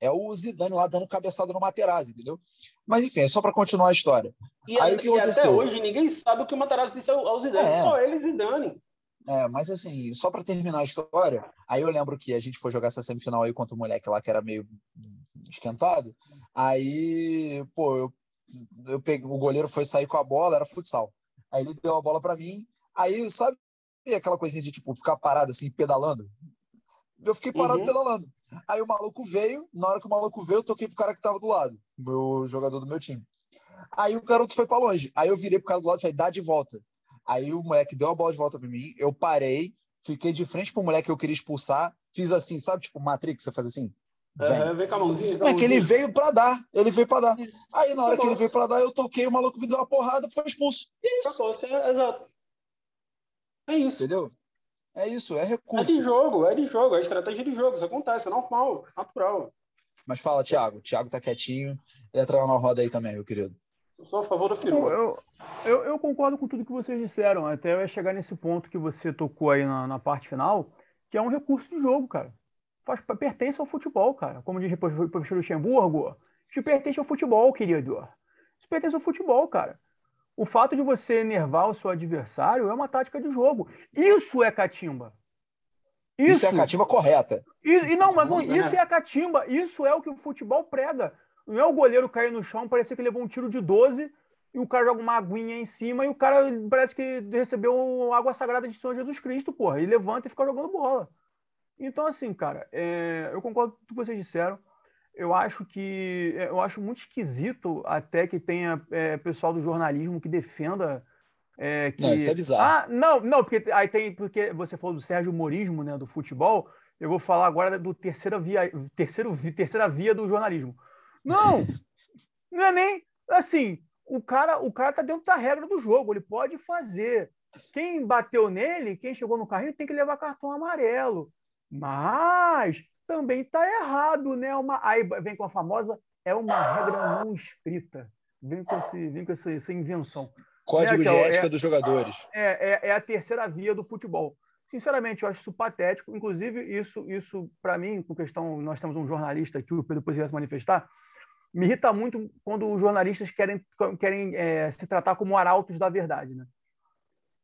É o Zidane lá dando cabeçada no Materazzi, entendeu? Mas enfim, é só para continuar a história. E, Aí, a, o que aconteceu? até hoje ninguém sabe o que o Materazzi disse ao Zidane, é. só ele e Zidane. É, mas assim, só para terminar a história, aí eu lembro que a gente foi jogar essa semifinal aí contra o moleque lá que era meio esquentado. Aí, pô, eu, eu peguei, o goleiro foi sair com a bola, era futsal. Aí ele deu a bola para mim. Aí, sabe aquela coisinha de tipo ficar parado assim, pedalando? Eu fiquei parado uhum. pedalando. Aí o maluco veio, na hora que o maluco veio, eu toquei pro cara que tava do lado, meu jogador do meu time. Aí o garoto foi para longe. Aí eu virei pro cara do lado e falei, dá de volta. Aí o moleque deu a bola de volta para mim, eu parei, fiquei de frente pro moleque que eu queria expulsar, fiz assim, sabe, tipo Matrix, você faz assim? Vem. É, vem com a mãozinha. Com a é que ele veio para dar, ele veio para dar. Aí na hora que ele veio para dar, eu toquei, o maluco me deu uma porrada, foi expulso. É isso. Acabou, é, exato. É isso. Entendeu? É isso, é recurso. É de jogo, é de jogo, é estratégia de jogo, isso acontece, é normal, natural. Mas fala, Thiago. Thiago tá quietinho. Entra na roda aí também, meu querido. Eu sou a favor da firma. Eu, eu, eu, concordo com tudo que vocês disseram. Até eu ia chegar nesse ponto que você tocou aí na, na parte final, que é um recurso de jogo, cara. Faz, pertence ao futebol, cara. Como diz o professor Luxemburgo, isso pertence ao futebol, querido. Isso pertence ao futebol, cara. O fato de você enervar o seu adversário é uma tática de jogo. Isso é catimba. Isso, isso é a catimba correta. E, e não, mas não, isso é a catimba. Isso é o que o futebol prega. Não é o goleiro cair no chão, parecer que levou um tiro de 12 e o cara joga uma aguinha em cima e o cara parece que recebeu água sagrada de São Jesus Cristo, porra. E levanta e fica jogando bola. Então, assim, cara, é, eu concordo com o que vocês disseram. Eu acho que é, eu acho muito esquisito até que tenha é, pessoal do jornalismo que defenda é, que... Não, isso é bizarro. Ah, não, não, porque aí tem porque você falou do Sérgio Morismo, né, do futebol. Eu vou falar agora do terceira via, terceiro, terceira via do jornalismo. Não, não é nem assim. O cara, o cara tá dentro da regra do jogo. Ele pode fazer. Quem bateu nele, quem chegou no carrinho, tem que levar cartão amarelo. Mas também está errado, né? Uma, aí vem com a famosa é uma regra não escrita. Vem com, esse, vem com essa, essa invenção. Código né? de é, ética dos jogadores. É, é, é, a terceira via do futebol. Sinceramente, eu acho isso patético. Inclusive, isso, isso para mim, com questão, nós temos um jornalista aqui, o Pedro depois se manifestar, me irrita muito quando os jornalistas querem, querem é, se tratar como arautos da verdade, né?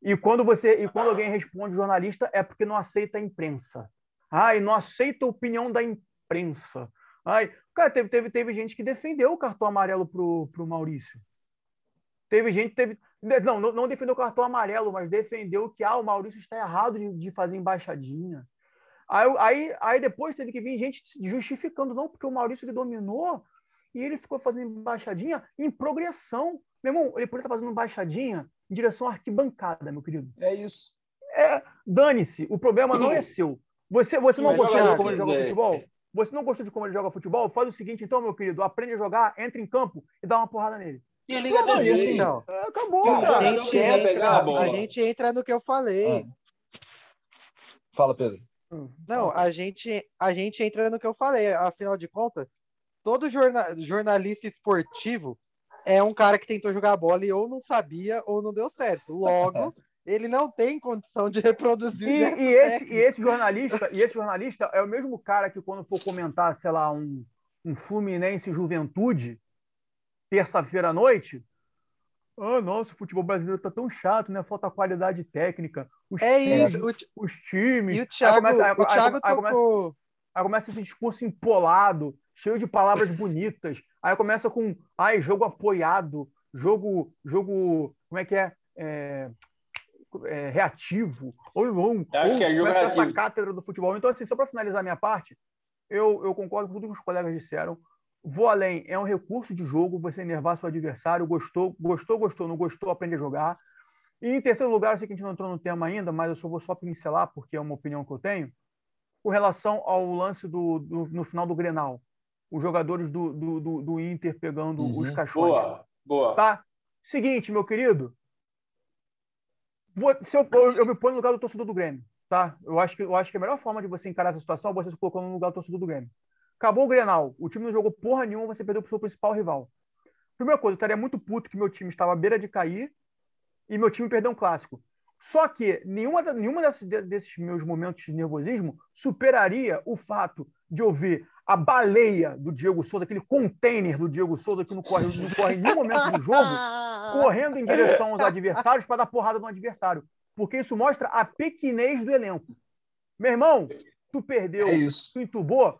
E quando você e quando alguém responde jornalista é porque não aceita a imprensa. Ai, não aceita a opinião da imprensa. Ai, cara, teve, teve, teve gente que defendeu o cartão amarelo pro, pro Maurício. Teve gente teve não, não, não defendeu o cartão amarelo, mas defendeu que ah, o Maurício está errado de, de fazer embaixadinha. Aí, aí, aí depois teve que vir gente justificando, não, porque o Maurício ele dominou e ele ficou fazendo embaixadinha em progressão. Meu irmão, ele poderia estar fazendo embaixadinha em direção à arquibancada, meu querido. É isso. É, Dane-se, o problema não é seu. Você, você não gostou de como ele joga futebol? Você não gostou de como ele joga futebol? Faz o seguinte, então, meu querido, aprende a jogar, entra em campo e dá uma porrada nele. E liga Não, TV. assim, Não. É, acabou, Cara, cara. A não gente, a entra, bola. a gente entra no que eu falei. Ah. Fala, Pedro. Não, a gente, a gente entra no que eu falei. Afinal de contas, todo jorna- jornalista esportivo é um cara que tentou jogar bola e ou não sabia ou não deu certo. Logo, ele não tem condição de reproduzir E, e esse, e esse jornalista, e esse jornalista é o mesmo cara que quando for comentar, sei lá, um, um Fluminense Juventude, terça-feira à noite, ah, nossa, o futebol brasileiro tá tão chato, né? Falta qualidade técnica. Os É times, isso. O, os times. e o Aí Thiago, começa- aí- o Thiago aí- aí começa- tocou. Aí começa esse discurso empolado, cheio de palavras bonitas. Aí começa com, ai, jogo apoiado, jogo, jogo, como é que é? É, é, reativo. Ou que é com essa cátedra do futebol. Então, assim, só para finalizar minha parte, eu, eu concordo com tudo que os colegas disseram. Vou além, é um recurso de jogo, você enervar seu adversário, gostou, gostou, gostou, não gostou, aprende a jogar. E em terceiro lugar, eu sei que a gente não entrou no tema ainda, mas eu só vou só pincelar, porque é uma opinião que eu tenho com relação ao lance do, do- no final do Grenal. Os jogadores do, do, do- do Inter pegando Uhum. os cachorros. Boa, boa. Tá? Seguinte, meu querido. Vou- se eu, eu, me ponho no lugar do torcedor do Grêmio. Tá? Eu acho, que, eu acho que a melhor forma de você encarar essa situação é você se colocando no lugar do torcedor do Grêmio. Acabou o Grenal. O time não jogou porra nenhuma, você perdeu pro seu principal rival. Primeira coisa, eu estaria muito puto que meu time estava à beira de cair e meu time perdeu um clássico. Só que nenhuma, nenhuma desses, desses meus momentos de nervosismo superaria o fato de eu ver a baleia do Diego Souza, aquele container do Diego Souza que não corre, não corre em nenhum momento do jogo, correndo em direção aos adversários para dar porrada no adversário. Porque isso mostra a pequenez do elenco. Meu irmão, tu perdeu, É tu entubou,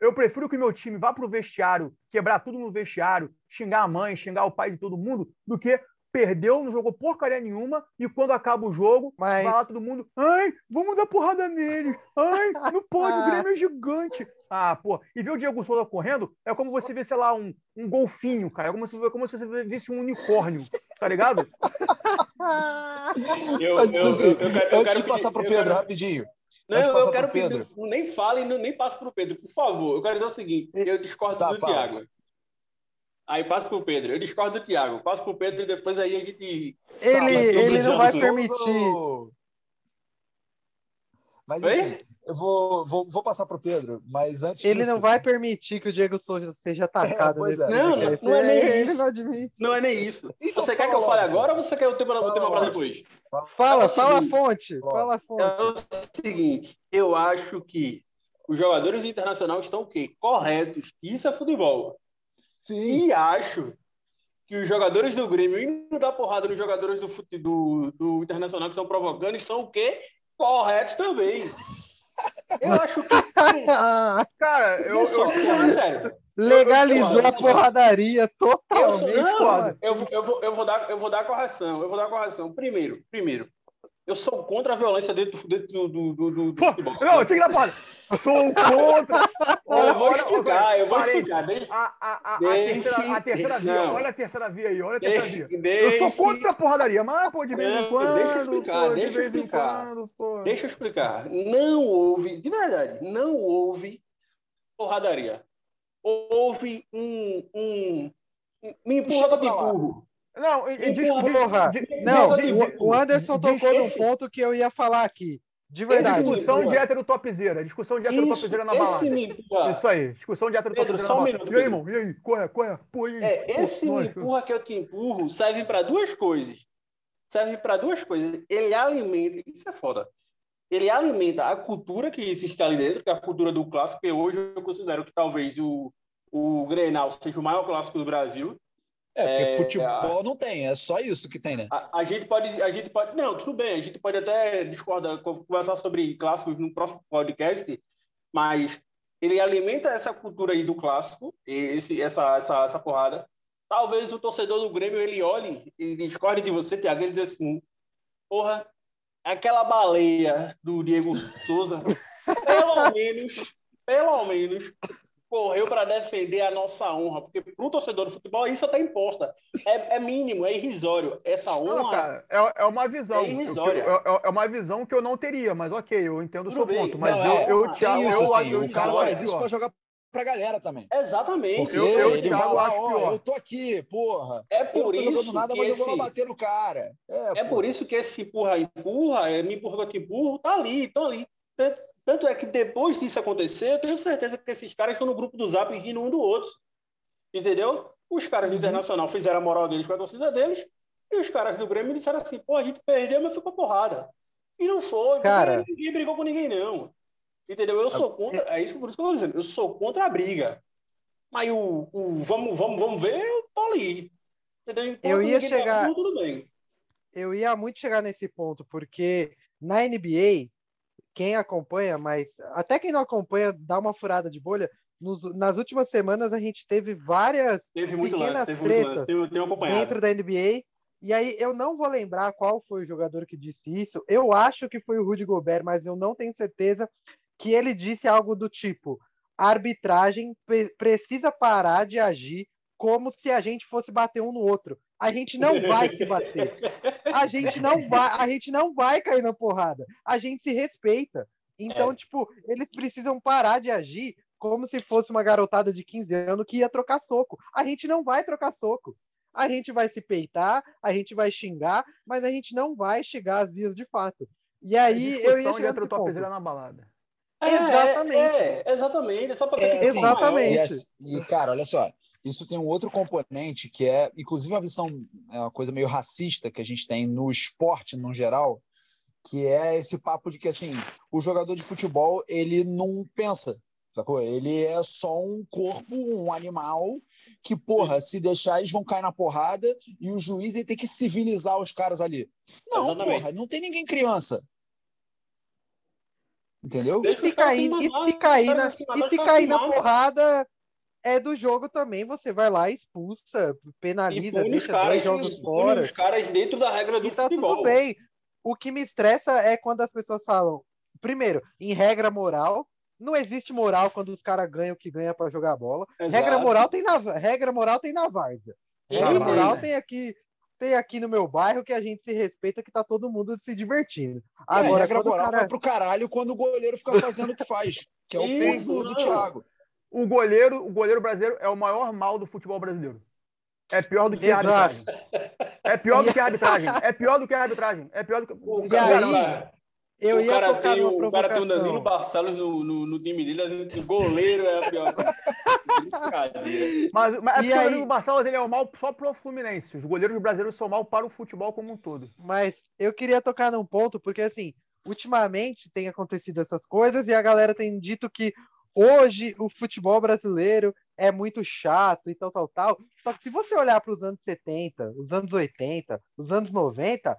eu prefiro que meu time vá pro vestiário, quebrar tudo no vestiário, xingar a mãe, xingar o pai de todo mundo, do que perdeu, não jogou porcaria nenhuma, e quando acaba o jogo, Mas- vai lá todo mundo, ai, vamos dar porrada neles, ai, não pode, o Grêmio é gigante. Ah, pô, e ver o Diego Souza correndo é como você ver, sei lá, um, um golfinho, cara, é como se, é como se você visse um unicórnio, tá ligado? Eu, eu, eu, eu quero, eu antes quero de passar pro eu Pedro, quero- rapidinho. Não, eu passar quero pedir, nem fale, nem passe pro Pedro, por favor. Eu quero dizer o seguinte, eu discordo Tá, do fala. Thiago. Aí passa pro Pedro, eu discordo do Thiago. Passo pro Pedro e depois aí a gente... Ele, Fala sobre ele não vai permitir. Mas Oi? enfim, eu vou, vou, vou passar pro Pedro, mas antes Ele disso, não vai permitir que o Diego Souza seja atacado pois nesse é. Não, podcast. não é nem Ele isso. não admite. Não é nem isso. Então você quer que eu fale logo. agora ou você quer o tema, Fala tema para depois? Fala. Fala, É fala a seguinte, fonte. Logo. Fala a É fonte. o seguinte, eu acho que os jogadores do Internacional estão o quê? Corretos. Isso é futebol. Sim, E acho que os jogadores do Grêmio indo dar porrada nos jogadores do, do, do Internacional que estão provocando estão o quê? Corretos também. Eu acho que. Cara, eu, Eu, só, eu, é sério. Legalizou eu- a porradaria Eu, sou- totalmente. não, eu, vou- eu, vou, eu, vou dar, eu vou dar a correção. Eu vou dar correção. Primeiro, primeiro, Eu sou contra a violência dentro, dentro do, do, do, do futebol. não, tinha que dar. Sou contra. Eu vou explicar, eu vou explicar. A, a, a, terceira, a terceira via, olha a terceira via aí, olha a terceira via. Eu sou contra a porradaria, mas, pô, de vez em quando. deixa eu explicar, deixa eu explicar. deixa eu explicar. Não houve, de verdade, não houve porradaria. Houve um. um, me empurra que pra empurro. Não, e, e Porra, diz- diz- Não, diz- o, o Anderson tocou num ponto que eu ia falar aqui. De verdade. discussão de hétero topzera, discussão de hétero topzera na balada. Isso aí, discussão de hétero Pedro, topzera só na um balada. minuto, E aí, Pedro. irmão, e aí, qual é, qual é? Pô, e aí? É, Pô, esse me empurra que eu te empurro serve para duas coisas. Serve para duas coisas. Ele alimenta, isso é foda. Ele alimenta a cultura que existe ali dentro, que é a cultura do clássico, que hoje eu considero que talvez o, o Grenal seja o maior clássico do Brasil. É, porque É, futebol não tem, é só isso que tem, né? A, a gente pode, a gente pode, não, tudo bem, a gente pode até discordar, co- conversar sobre clássicos no próximo podcast, mas ele alimenta essa cultura aí do clássico, esse, essa, essa, essa porrada. Talvez o torcedor do Grêmio ele olhe e discorde de você, Thiago, ele diz assim: porra, aquela baleia do Diego Souza, pelo menos, pelo menos, correu para defender a nossa honra, porque para o torcedor do futebol isso até importa. É, é mínimo, é irrisório. Essa honra. Não, cara, é, é uma visão. É irrisória. Eu- eu- é, é uma visão que eu não teria, mas ok, eu entendo o seu bem. ponto. Mas Não, eu, é, eu, tem Thiago, isso, eu, assim, eu, o cara eu faz acho isso pra jogar pra galera também. Exatamente. Porque Eu- eu, ele Thiago, vai lá, acho ó, eu tô aqui, porra. É Eu não por tô isso nada, que mas eu vou lá esse- bater no cara. É, É por isso que esse empurra empurra, é, me empurra que empurro, tá ali, estão ali. Tanto, é que depois disso acontecer, eu tenho certeza que esses caras estão no grupo do Zap rindo um do outro. Entendeu? Os caras do Uhum. Internacional fizeram a moral deles com a torcida deles, e os caras do Grêmio disseram assim, pô, a gente perdeu, mas pra porrada. E não foi, Cara- ninguém brigou com ninguém, não. Entendeu? Eu sou contra, é isso por isso que eu tô dizendo, eu sou contra a briga. Mas o, o vamos, vamos, vamos ver, eu tô ali. Entendeu? Enquanto Eu ia tá chegar- puto, tudo bem. eu ia muito chegar nesse ponto, porque na NBA, quem acompanha, mas até quem não acompanha, dá uma furada de bolha. Nos- nas últimas semanas a gente teve várias Teve muito lance, pequenas teve lance. tretas acompanhado. dentro da NBA. E aí eu não vou lembrar qual foi o jogador que disse isso. Eu acho que foi o Rudy Gobert, mas eu não tenho certeza que ele disse algo do tipo: a arbitragem pre- precisa parar de agir como se a gente fosse bater um no outro. A gente não vai se bater. A gente não vai, a gente não vai cair na porrada. A gente se respeita. Então, É. tipo, eles precisam parar de agir como se fosse uma garotada de 15 anos que ia trocar soco. A gente não vai trocar soco. A gente vai se peitar, a gente vai xingar, mas a gente não vai chegar às vias de fato. E aí eu ia chegar nesse ponto. na balada. É, Exatamente. É, é, exatamente. Só pra É, ter que assim, Exatamente. E, assim, e, cara, olha só, isso tem um outro componente que é, inclusive, uma visão, é uma coisa meio racista que a gente tem no esporte, no geral, que é esse papo de que, assim, o jogador de futebol, ele não pensa, sacou? Ele é só um corpo, um animal, que, porra, se deixar, eles vão cair na porrada e o juiz ele tem que civilizar os caras ali. Não, Exatamente. porra, não tem ninguém criança. Entendeu? E cair, se e se cair os na, e cair se na porrada é do jogo também, você vai lá, expulsa, penaliza, deixa caras, 10 jogos fora. os caras dentro da regra do E tá futebol. tudo bem. O que me estressa é quando as pessoas falam, primeiro, em regra moral, não existe moral quando os caras ganham o que ganha pra jogar bola. Exato. Regra moral tem na regra moral tem na várzea. Regra moral tem. aqui tem aqui no meu bairro que a gente se respeita, que tá todo mundo se divertindo. A Agora, regra quando o moral cara... vai pro caralho quando o goleiro fica fazendo o que faz, que é o ponto do, do. Thiago. O goleiro, o goleiro brasileiro é o maior mal do futebol brasileiro. É pior do que a Exato. arbitragem. É pior do que a arbitragem. É pior do que a arbitragem. É pior do que. O E cara, aí, eu o ia cara tocar tem, numa o cara tem o Danilo. Barcelos no, no, no time dele, o goleiro é a pior. Brincadeira. Mas, mas é E porque aí- o Danilo Barcelos ele é o mal só pro Fluminense. Os goleiros brasileiros são mal para o futebol como um todo. Mas eu queria tocar num ponto, porque assim, ultimamente tem acontecido essas coisas e a galera tem dito que hoje o futebol brasileiro é muito chato e tal, tal, tal. Só que se você olhar para os anos 70, os anos 80, os anos 90,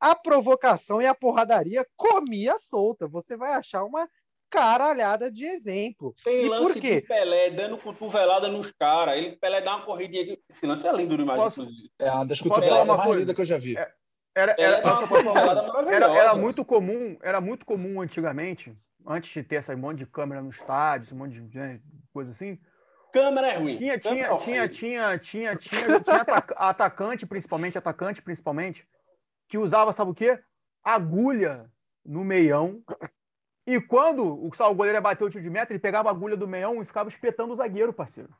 a provocação e a porradaria comia solta. Você vai achar uma caralhada de exemplo. Tem E lance por quê? de Pelé dando cotovelada nos caras. Ele Pelé dá uma corridinha. Esse lance é lindo demais, Posso- inclusive. É uma das cotoveladas mais coisa? lindas que eu já vi. É, Era, era, era, era muito comum, era muito comum antigamente, antes de ter esse monte de câmera no estádio, esse monte de né, coisa assim. Câmera é ruim. Tinha, tinha, é tinha, tinha, tinha, tinha, tinha ataca- atacante, principalmente, atacante, principalmente, que usava, sabe o quê? Agulha no meião. E quando o, o goleiro ia bater o tiro de meta, ele pegava a agulha do meião e ficava espetando o zagueiro, parceiro.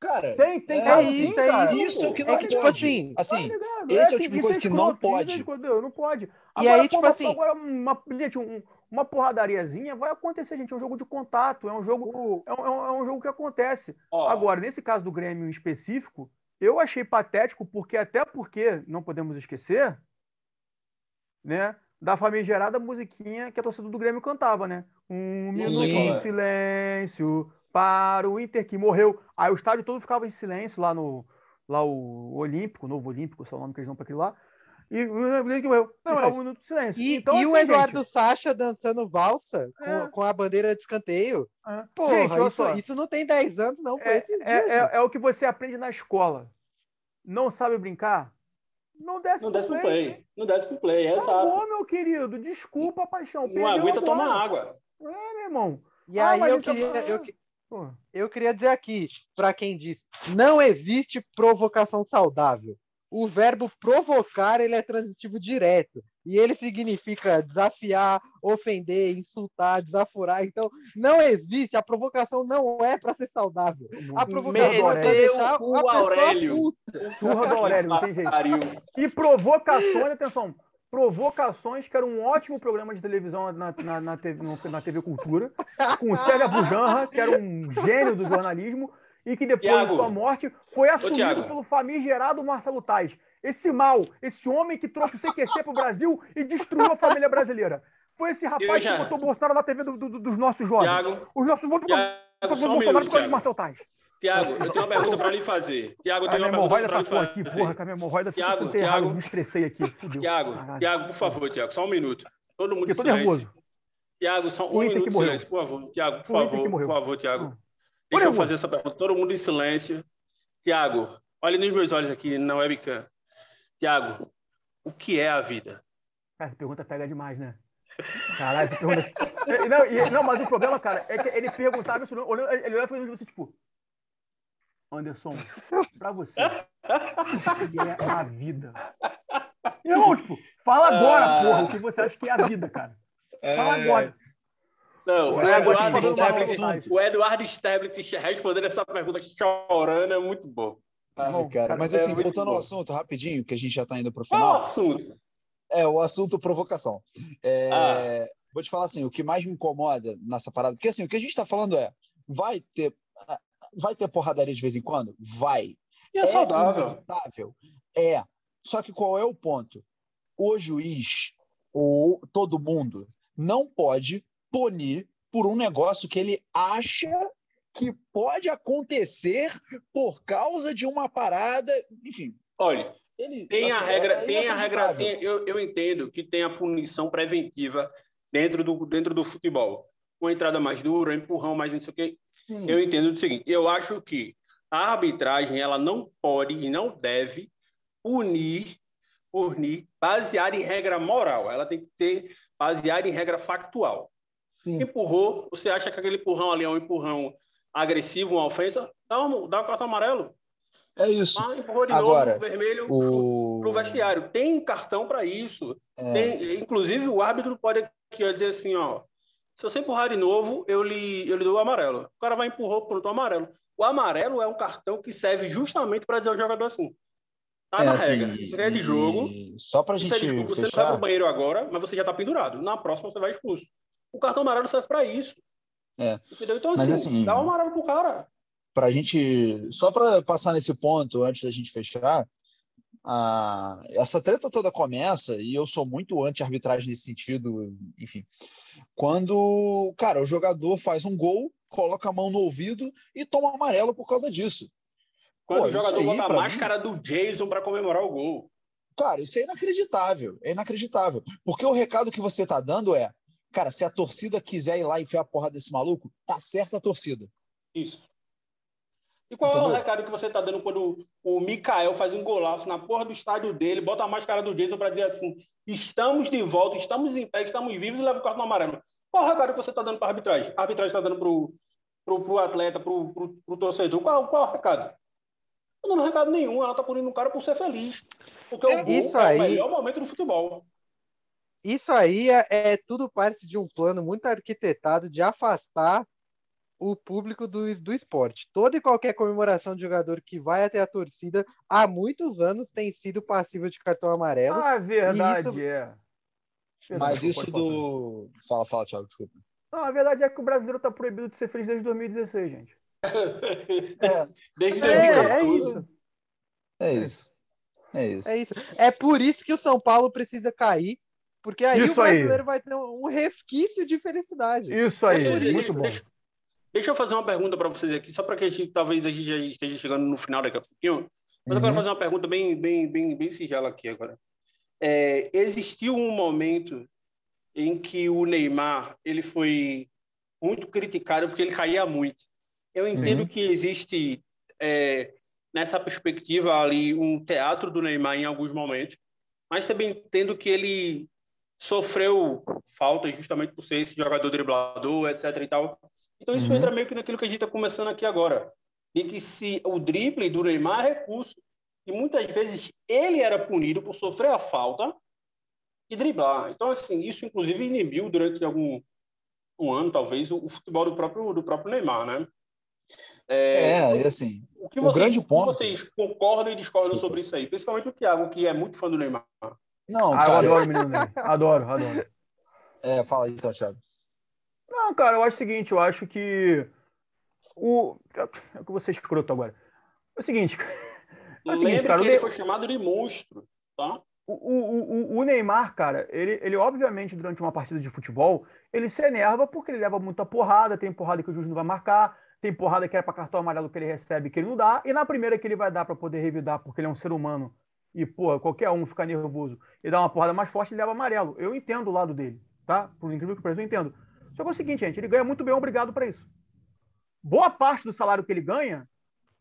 Cara, Tem, tem É isso, assim, é cara. isso que É não que, tipo pode. assim, Assim, Tá esse é o assim, tipo de coisa que não é pode. Não pode. E aí, tipo pô, assim- Agora, uma, gente, um- uma porradariazinha vai acontecer, gente. É um jogo de contato, é um jogo, é um, é um- é um jogo que acontece. Ó, Agora, nesse caso do Grêmio em específico, eu achei patético, porque até porque, não podemos esquecer, né, da famigerada musiquinha que a torcida do Grêmio cantava, né? Um minuto de silêncio para o Inter que morreu. Aí o estádio todo ficava em silêncio lá no lá o Olímpico, Novo Olímpico, sei lá o nome que eles dão para aquele lá. E o. Não, mas- um minuto de silêncio. E, Então, e o assim, Eduardo gente, Sacha dançando valsa com, É. com a bandeira de escanteio. é. Porra, Gente, olha isso, só. isso não tem 10 anos, não, com É, esses é- dias. é- é o que você aprende na escola. Não sabe brincar? Não desce não pro desce pro play. play. Não desce pro play, é exato. Acabou, meu querido. Desculpa, paixão. Não aguenta tomar água. É, meu irmão. E Ah, aí eu queria, eu, que- Pô, eu queria dizer aqui, para quem diz, não existe provocação saudável. O verbo provocar, ele é transitivo direto. E ele significa desafiar, ofender, insultar, desaforar. Então, não existe. A provocação não é para ser saudável. A provocação é para deixar a o pessoa Aurélio. puta. Surra do Aurélio, não tem jeito. E provocações, atenção. Provocações, que era um ótimo programa de televisão na, na, na, TV, na TV Cultura, com o Célia Bujanra, que era um gênio do jornalismo, e que depois Thiago. de sua morte foi assumido Thiago. pelo famigerado Marcelo Tais. Esse mal, esse homem que trouxe o CQC para o Brasil e destruiu a família brasileira. Foi esse rapaz já- que botou Bolsonaro na TV do- do- dos nossos jovens. Tiago, Os nossos votos para Tiago, o Bolsonaro minuto, por causa de Tiago. Marcelo Tais. Tiago, eu tenho uma pergunta pra lhe fazer. Tiago, eu A tenho minha uma pergunta pra lhe tacou aqui, fazer. porra, que a minha hemorroida Thiago, enterrada. Thiago. Me estressei aqui. Tiago. Tiago, por favor, Tiago, só um minuto. Todo mundo em silêncio. Tiago, só um minuto de silêncio, por favor. Tiago, por favor, por favor, Tiago. Deixa eu fazer essa pergunta. Todo mundo em silêncio. Tiago, olhe nos meus olhos aqui na webcam. Tiago, o que é a vida? Cara, essa pergunta pega demais, né? Caralho, essa pergunta. É, Não, e- não, mas o problema, cara, é que ele perguntava isso, olhando- ele olhava e você, tipo. Anderson, pra você, o que é a vida? Irmão, tipo, fala agora, Ah. porra, o que você acha que é a vida, cara? Fala agora. Não, o assim, Eduardo, assunto. o Eduardo Stablitt respondendo essa pergunta chorando é muito bom. Ah, Bom, cara, mas é assim, muito voltando ao assunto, rapidinho, que a gente já tá indo pro Qual é o final. assunto? É, o assunto provocação. É, Ah. Vou te falar assim, o que mais me incomoda nessa parada, porque assim, o que a gente tá falando é, vai ter, vai ter porradaria de vez em quando? Vai. E é saudável. inevitável? É. Só que qual é o ponto? O juiz, ou todo mundo, não pode punir por um negócio que ele acha que pode acontecer por causa de uma parada, enfim. Olha, Ele, Tem a assim, regra, é tem a regra, tem- eu, eu entendo que tem a punição preventiva dentro do, dentro do futebol. Uma entrada mais dura, um empurrão mais não sei o quê. Sim. Eu entendo o seguinte, eu acho que a arbitragem ela não pode e não deve punir, punir baseada em regra moral. Ela tem que ser baseada em regra factual. Sim. Empurrou, você acha que aquele empurrão ali é um empurrão agressivo, uma ofensa? Dá um, dá um cartão amarelo. É isso. Ah, empurrou de Agora, novo, vermelho, O... para o vestiário. Tem cartão para isso. É, Tem- inclusive, o árbitro pode aqui, ó, dizer assim, ó, se você empurrar de novo, eu lhe, eu lhe dou o amarelo. O cara vai empurrou, pronto, o amarelo. O amarelo é um cartão que serve justamente para dizer ao jogador assim, tá é na assim, regra. Isso é de jogo. Só pra Isso é gente de jogo. Você não vai fechar. pro banheiro agora, mas você já tá pendurado. Na próxima, você vai expulso. O cartão amarelo serve para isso. É. Entendeu? Então, Mas, assim, assim, dá o amarelo pro cara. para a gente, só para passar nesse ponto antes da gente fechar, a, essa treta toda começa e eu sou muito anti-arbitragem nesse sentido, enfim. Quando, cara, o jogador faz um gol, coloca a mão no ouvido e toma amarelo por causa disso. Quando Pô, o jogador aí, bota a pra mim- máscara do Jason para comemorar o gol. Cara, isso é inacreditável, é inacreditável. Porque o recado que você tá dando é, cara, se a torcida quiser ir lá e enfiar a porra desse maluco, tá certa a torcida. Isso. E qual Entendeu? é o recado que você está dando quando o Mikael faz um golaço na porra do estádio dele, bota a máscara do Jason para dizer assim: estamos de volta, estamos em pé, estamos vivos e leva o cartão amarelo? Qual o recado que você está dando para a arbitragem? A arbitragem está dando para o atleta, para o torcedor? Qual, qual é o recado? Não dando recado nenhum, ela está punindo um cara por ser feliz. Porque é, o gol isso é aí... o melhor momento do futebol. Isso aí é, é tudo parte de um plano muito arquitetado de afastar o público do, do esporte. Toda e qualquer comemoração de jogador que vai até a torcida há muitos anos tem sido passível de cartão amarelo. Ah, verdade, isso... é. Mas isso do. Fala, fala, Thiago, desculpa. Não, a verdade é que o brasileiro está proibido de ser feliz desde 2016, gente. É, desde é, é isso. É isso. É isso. É isso. É por isso que o São Paulo precisa cair, porque aí isso o brasileiro aí. vai ter um resquício de felicidade. Isso aí, é muito bom. Deixa, deixa, eu fazer uma pergunta para vocês aqui, só para que a gente, talvez a gente já esteja chegando no final daqui a pouquinho. Mas uhum. eu quero uhum. fazer uma pergunta bem, bem, bem, bem sigela aqui agora. É, existiu um momento em que o Neymar ele foi muito criticado porque ele caía muito. Eu entendo uhum. que existe é, nessa perspectiva ali um teatro do Neymar em alguns momentos, mas também entendo que ele sofreu falta justamente por ser esse jogador driblador, etc e tal. Então isso uhum. entra meio que naquilo que a gente está começando aqui agora, e que se o drible do Neymar é recurso e muitas vezes ele era punido por sofrer a falta e driblar. Então, assim, isso inclusive inibiu durante algum um ano, talvez, o, o futebol do próprio, do próprio Neymar, né? É, é assim, o, que vocês, o grande ponto... vocês concordam e discordam Desculpa. sobre isso aí? Principalmente o Thiago, que é muito fã do Neymar. Não, ah, cara... eu adoro o menino Ney. Adoro, adoro. É, fala aí então, Thiago. Não, cara, eu acho o seguinte, eu acho que o... É que eu vou ser escroto agora. É o seguinte, é o seguinte, cara, que ele foi chamado de monstro, tá? O, o, o, o, Neymar, cara, ele, ele obviamente, durante uma partida de futebol, ele se enerva porque ele leva muita porrada, tem porrada que o juiz não vai marcar, tem porrada que é para cartão amarelo que ele recebe que ele não dá, e na primeira que ele vai dar para poder revidar, porque ele é um ser humano, e, pô, qualquer um fica nervoso e dá uma porrada mais forte, ele leva amarelo. Eu entendo o lado dele, tá? Por incrível que pareça, eu entendo. Só que é o seguinte, gente, ele ganha muito bem, obrigado para isso. Boa parte do salário que ele ganha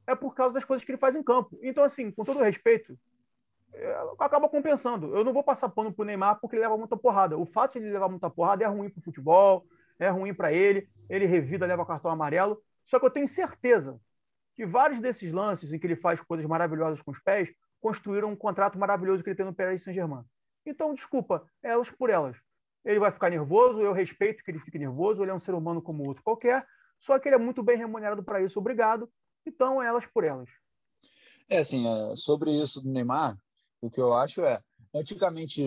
é por causa das coisas que ele faz em campo. Então, assim, com todo respeito, é, acaba compensando. Eu não vou passar pano pro Neymar porque ele leva muita porrada. O fato de ele levar muita porrada é ruim pro futebol, é ruim para ele, ele revida, leva cartão amarelo. Só que eu tenho certeza que vários desses lances em que ele faz coisas maravilhosas com os pés construíram um contrato maravilhoso que ele tem no Paris Saint-Germain. Então, desculpa, elas por elas. Ele vai ficar nervoso, eu respeito que ele fique nervoso, ele é um ser humano como outro qualquer, só que ele é muito bem remunerado para isso, obrigado. Então, elas por elas. É, assim, é, sobre isso do Neymar, o que eu acho é, antigamente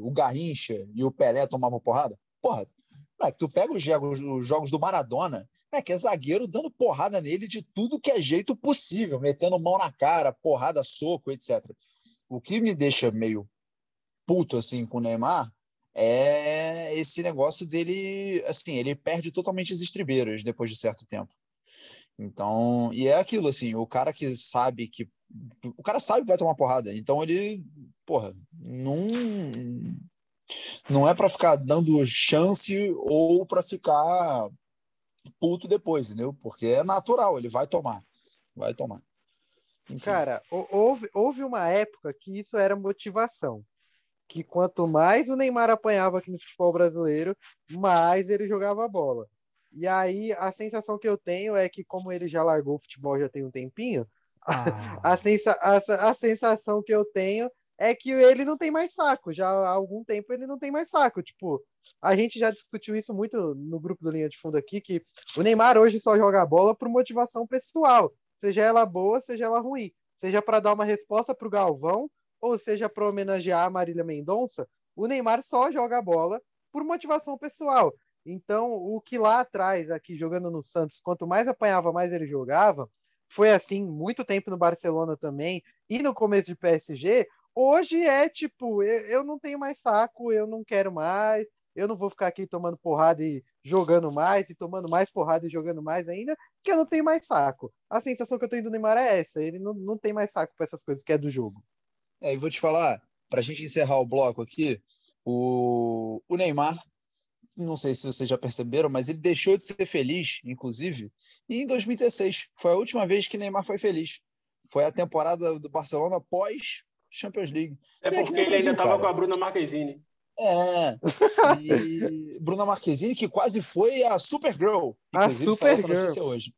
o Garrincha e o Pelé tomavam porrada. Porra, que tu pega os jogos, os jogos do Maradona, né, que é zagueiro dando porrada nele de tudo que é jeito possível, metendo mão na cara, porrada, soco, etc. O que me deixa meio puto assim com o Neymar é esse negócio dele, assim, ele perde totalmente as estribeiras depois de certo tempo. Então, e é aquilo assim, o cara que sabe que o cara sabe que vai tomar porrada, então ele, porra, não não é para ficar dando chance ou para ficar puto depois, entendeu? Porque é natural, ele vai tomar, vai tomar. Enfim. Cara, houve, houve uma época que isso era motivação que quanto mais o Neymar apanhava aqui no futebol brasileiro, mais ele jogava bola. E aí a sensação que eu tenho é que, como ele já largou o futebol já tem um tempinho, ah. a, sensa a, a sensação que eu tenho é que ele não tem mais saco. Já há algum tempo ele não tem mais saco. Tipo, a gente já discutiu isso muito no grupo do Linha de Fundo aqui, que o Neymar hoje só joga bola por motivação pessoal, seja ela boa, seja ela ruim. Seja para dar uma resposta para o Galvão, ou seja para homenagear a Marília Mendonça, o Neymar só joga bola por motivação pessoal. Então, o que lá atrás, aqui jogando no Santos, quanto mais apanhava, mais ele jogava, foi assim muito tempo no Barcelona também, e no começo de PSG. Hoje é tipo, eu, eu não tenho mais saco, eu não quero mais, eu não vou ficar aqui tomando porrada e jogando mais, e tomando mais porrada e jogando mais ainda, porque eu não tenho mais saco. A sensação que eu tenho do Neymar é essa, ele não, não tem mais saco para essas coisas que é do jogo. É, e vou te falar, para a gente encerrar o bloco aqui, o, o Neymar, não sei se vocês já perceberam, mas ele deixou de ser feliz, inclusive, em 2016. Foi a última vez que Neymar foi feliz. Foi a temporada do Barcelona pós Champions League. É E porque ele ainda estava com a Bruna Marquezine. É. E Bruna Marquezine, que quase foi a Supergirl. A Supergirl. notícia hoje.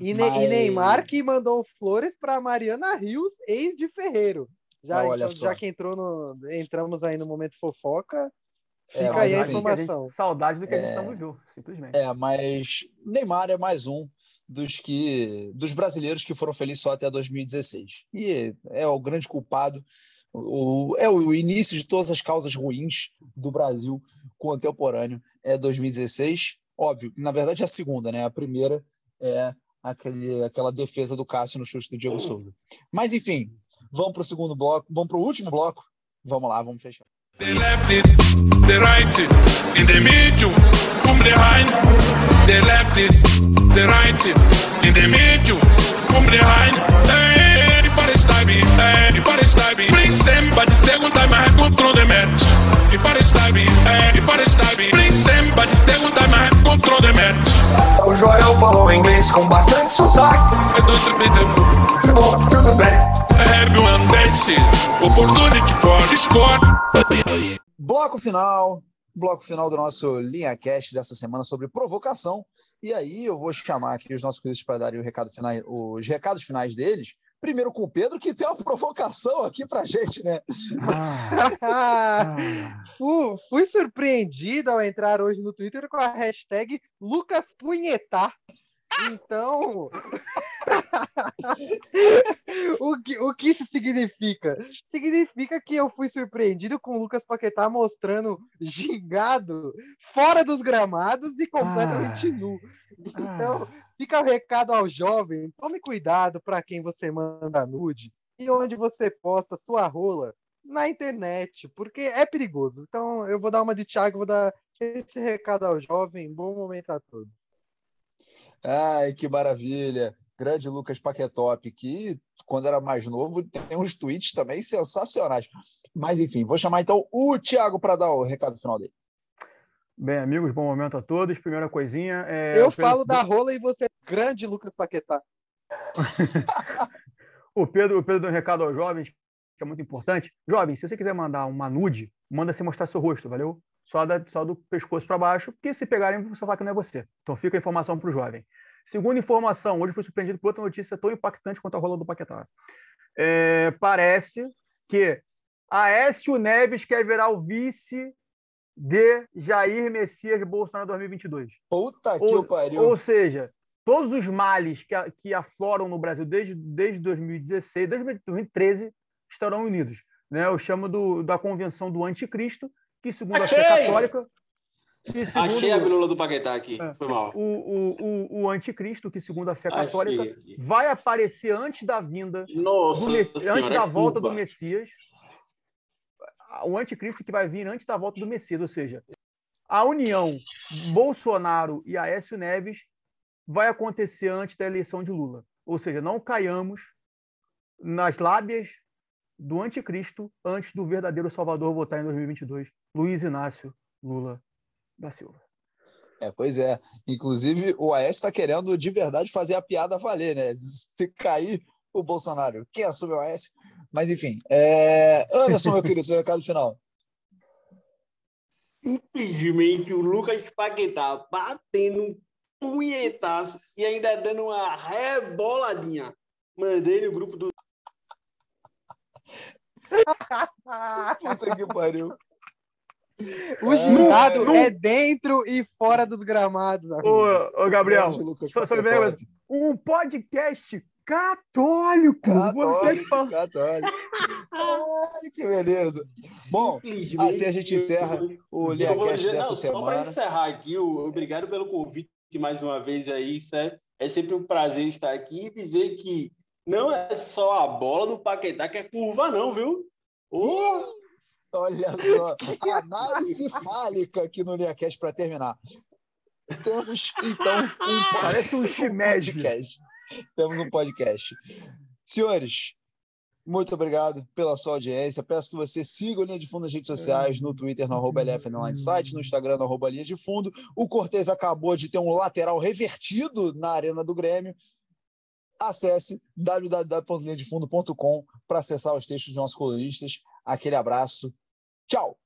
E, Ne- Mas- e Neymar que mandou flores para Mariana Rios, ex de Ferreiro. Já, Ah, olha então, só. já que entrou no, entramos aí no momento fofoca, É, fica mas aí a assim, informação. saudade do que a gente É. não viu, simplesmente. É, mas Neymar é mais um dos que dos brasileiros que foram felizes só até 2016. E é o grande culpado, o, é o início de todas as causas ruins do Brasil contemporâneo é 2016. Óbvio, na verdade é a segunda, né? A primeira é aquele, aquela defesa do Cássio no chute do Diego Souza. Mas enfim, vamos para o segundo bloco, vamos para o último bloco. Vamos lá, vamos fechar. They left it, they right it, in the middle, from behind. They left it, they right it, in the middle, from behind. Hey, if I hey, if I style me, bring somebody second time I have control the match. If I me, hey, if I style me, bring somebody second time I control the match. O Joel falou inglês com bastante sotaque. I don't them. Bom, tudo bem. Everyone dance, opportunity for score. Bloco final, bloco final do nosso Linha Cast dessa semana sobre provocação. E aí eu vou chamar aqui os nossos queridos para darem o recado final, os recados finais deles. Primeiro com o Pedro, que tem uma provocação aqui pra gente, né? Ah. Fu- fui surpreendido ao entrar hoje no Twitter com a hashtag Lucas Punhetar. Então, o, que, o que isso significa? Significa que eu fui surpreendido com o Lucas Paquetá mostrando gingado fora dos gramados e completamente Ai. nu. Então, fica o recado ao jovem: tome cuidado para quem você manda nude e onde você posta sua rola na internet, porque é perigoso. Então, eu vou dar uma de Thiago, vou dar esse recado ao jovem. Bom momento a todos. Ai, que maravilha! Grande Lucas Paquetop, que quando era mais novo tem uns tweets também sensacionais. Mas enfim, vou chamar então o Thiago para dar o recado final dele. Bem, amigos, bom momento a todos. Primeira coisinha. É, eu falo da rola e você, grande Lucas Paquetá. O Pedro, o Pedro deu um recado aos jovens, que é muito importante. Jovem, se você quiser mandar uma nude, manda sem mostrar seu rosto, valeu? Só, da, só do pescoço para baixo, porque se pegarem, você fala que não é você. Então fica a informação para o jovem. Segunda informação, hoje fui surpreendido por outra notícia tão impactante quanto a rola do Paquetá. É, parece que Aécio Neves quer virar o vice de Jair Messias Bolsonaro 2022. Puta que Ou, o pariu. ou seja, todos os males que, a- que afloram no Brasil desde, desde 2016, desde 2013, estarão unidos. Né? Eu chamo do, da convenção do anticristo, que segundo a fé Achei! católica, que segundo Achei a bilula do Paquetá aqui. É. Foi mal. o, o, o, o anticristo, que segundo a fé Achei católica, aqui. vai aparecer antes da vinda Nossa do senhora, antes da é volta do. Messias, o anticristo que vai vir antes da volta do Messias, ou seja, a união Bolsonaro e Aécio Neves vai acontecer antes da eleição de Lula. Ou seja, não caiamos nas lábias do anticristo antes do verdadeiro Salvador votar em 2022, Luiz Inácio Lula da Silva. É, pois é. Inclusive, o Aécio está querendo de verdade fazer a piada valer, né? Se cair o Bolsonaro, quem assume o Aécio? Mas enfim, é... Anderson, meu querido, seu recado final. Simplesmente o Lucas Paquetá batendo um punhetaço e ainda dando uma reboladinha. Mandei no grupo do. Puta que pariu. O É, não- é dentro e fora dos gramados. Ô, ô Gabriel, Lucas só, só lembra, um podcast católico. Você Católico, fala- católico. Ai, que beleza. Bom, assim a gente encerra o eu Linha vou Cast dizer, dessa não, Só para semana. encerrar aqui, obrigado pelo convite mais uma vez aí, sério. É sempre um prazer estar aqui e dizer que não é só a bola do Paquetá que é curva, não, viu? Uh! Olha só, análise fálica aqui no Neacast para terminar. Temos, então, um Parece um podcast. Temos um podcast. Senhores, muito obrigado pela sua audiência. Peço que você siga o Linha de Fundo nas redes sociais, no Twitter, no arroba hum. site, no Instagram, no arroba Linha de Fundo. O Cortez acabou de ter um lateral revertido na arena do Grêmio acesse www.linhadefundo.com para acessar os textos dos nossos colunistas. Aquele abraço. Tchau!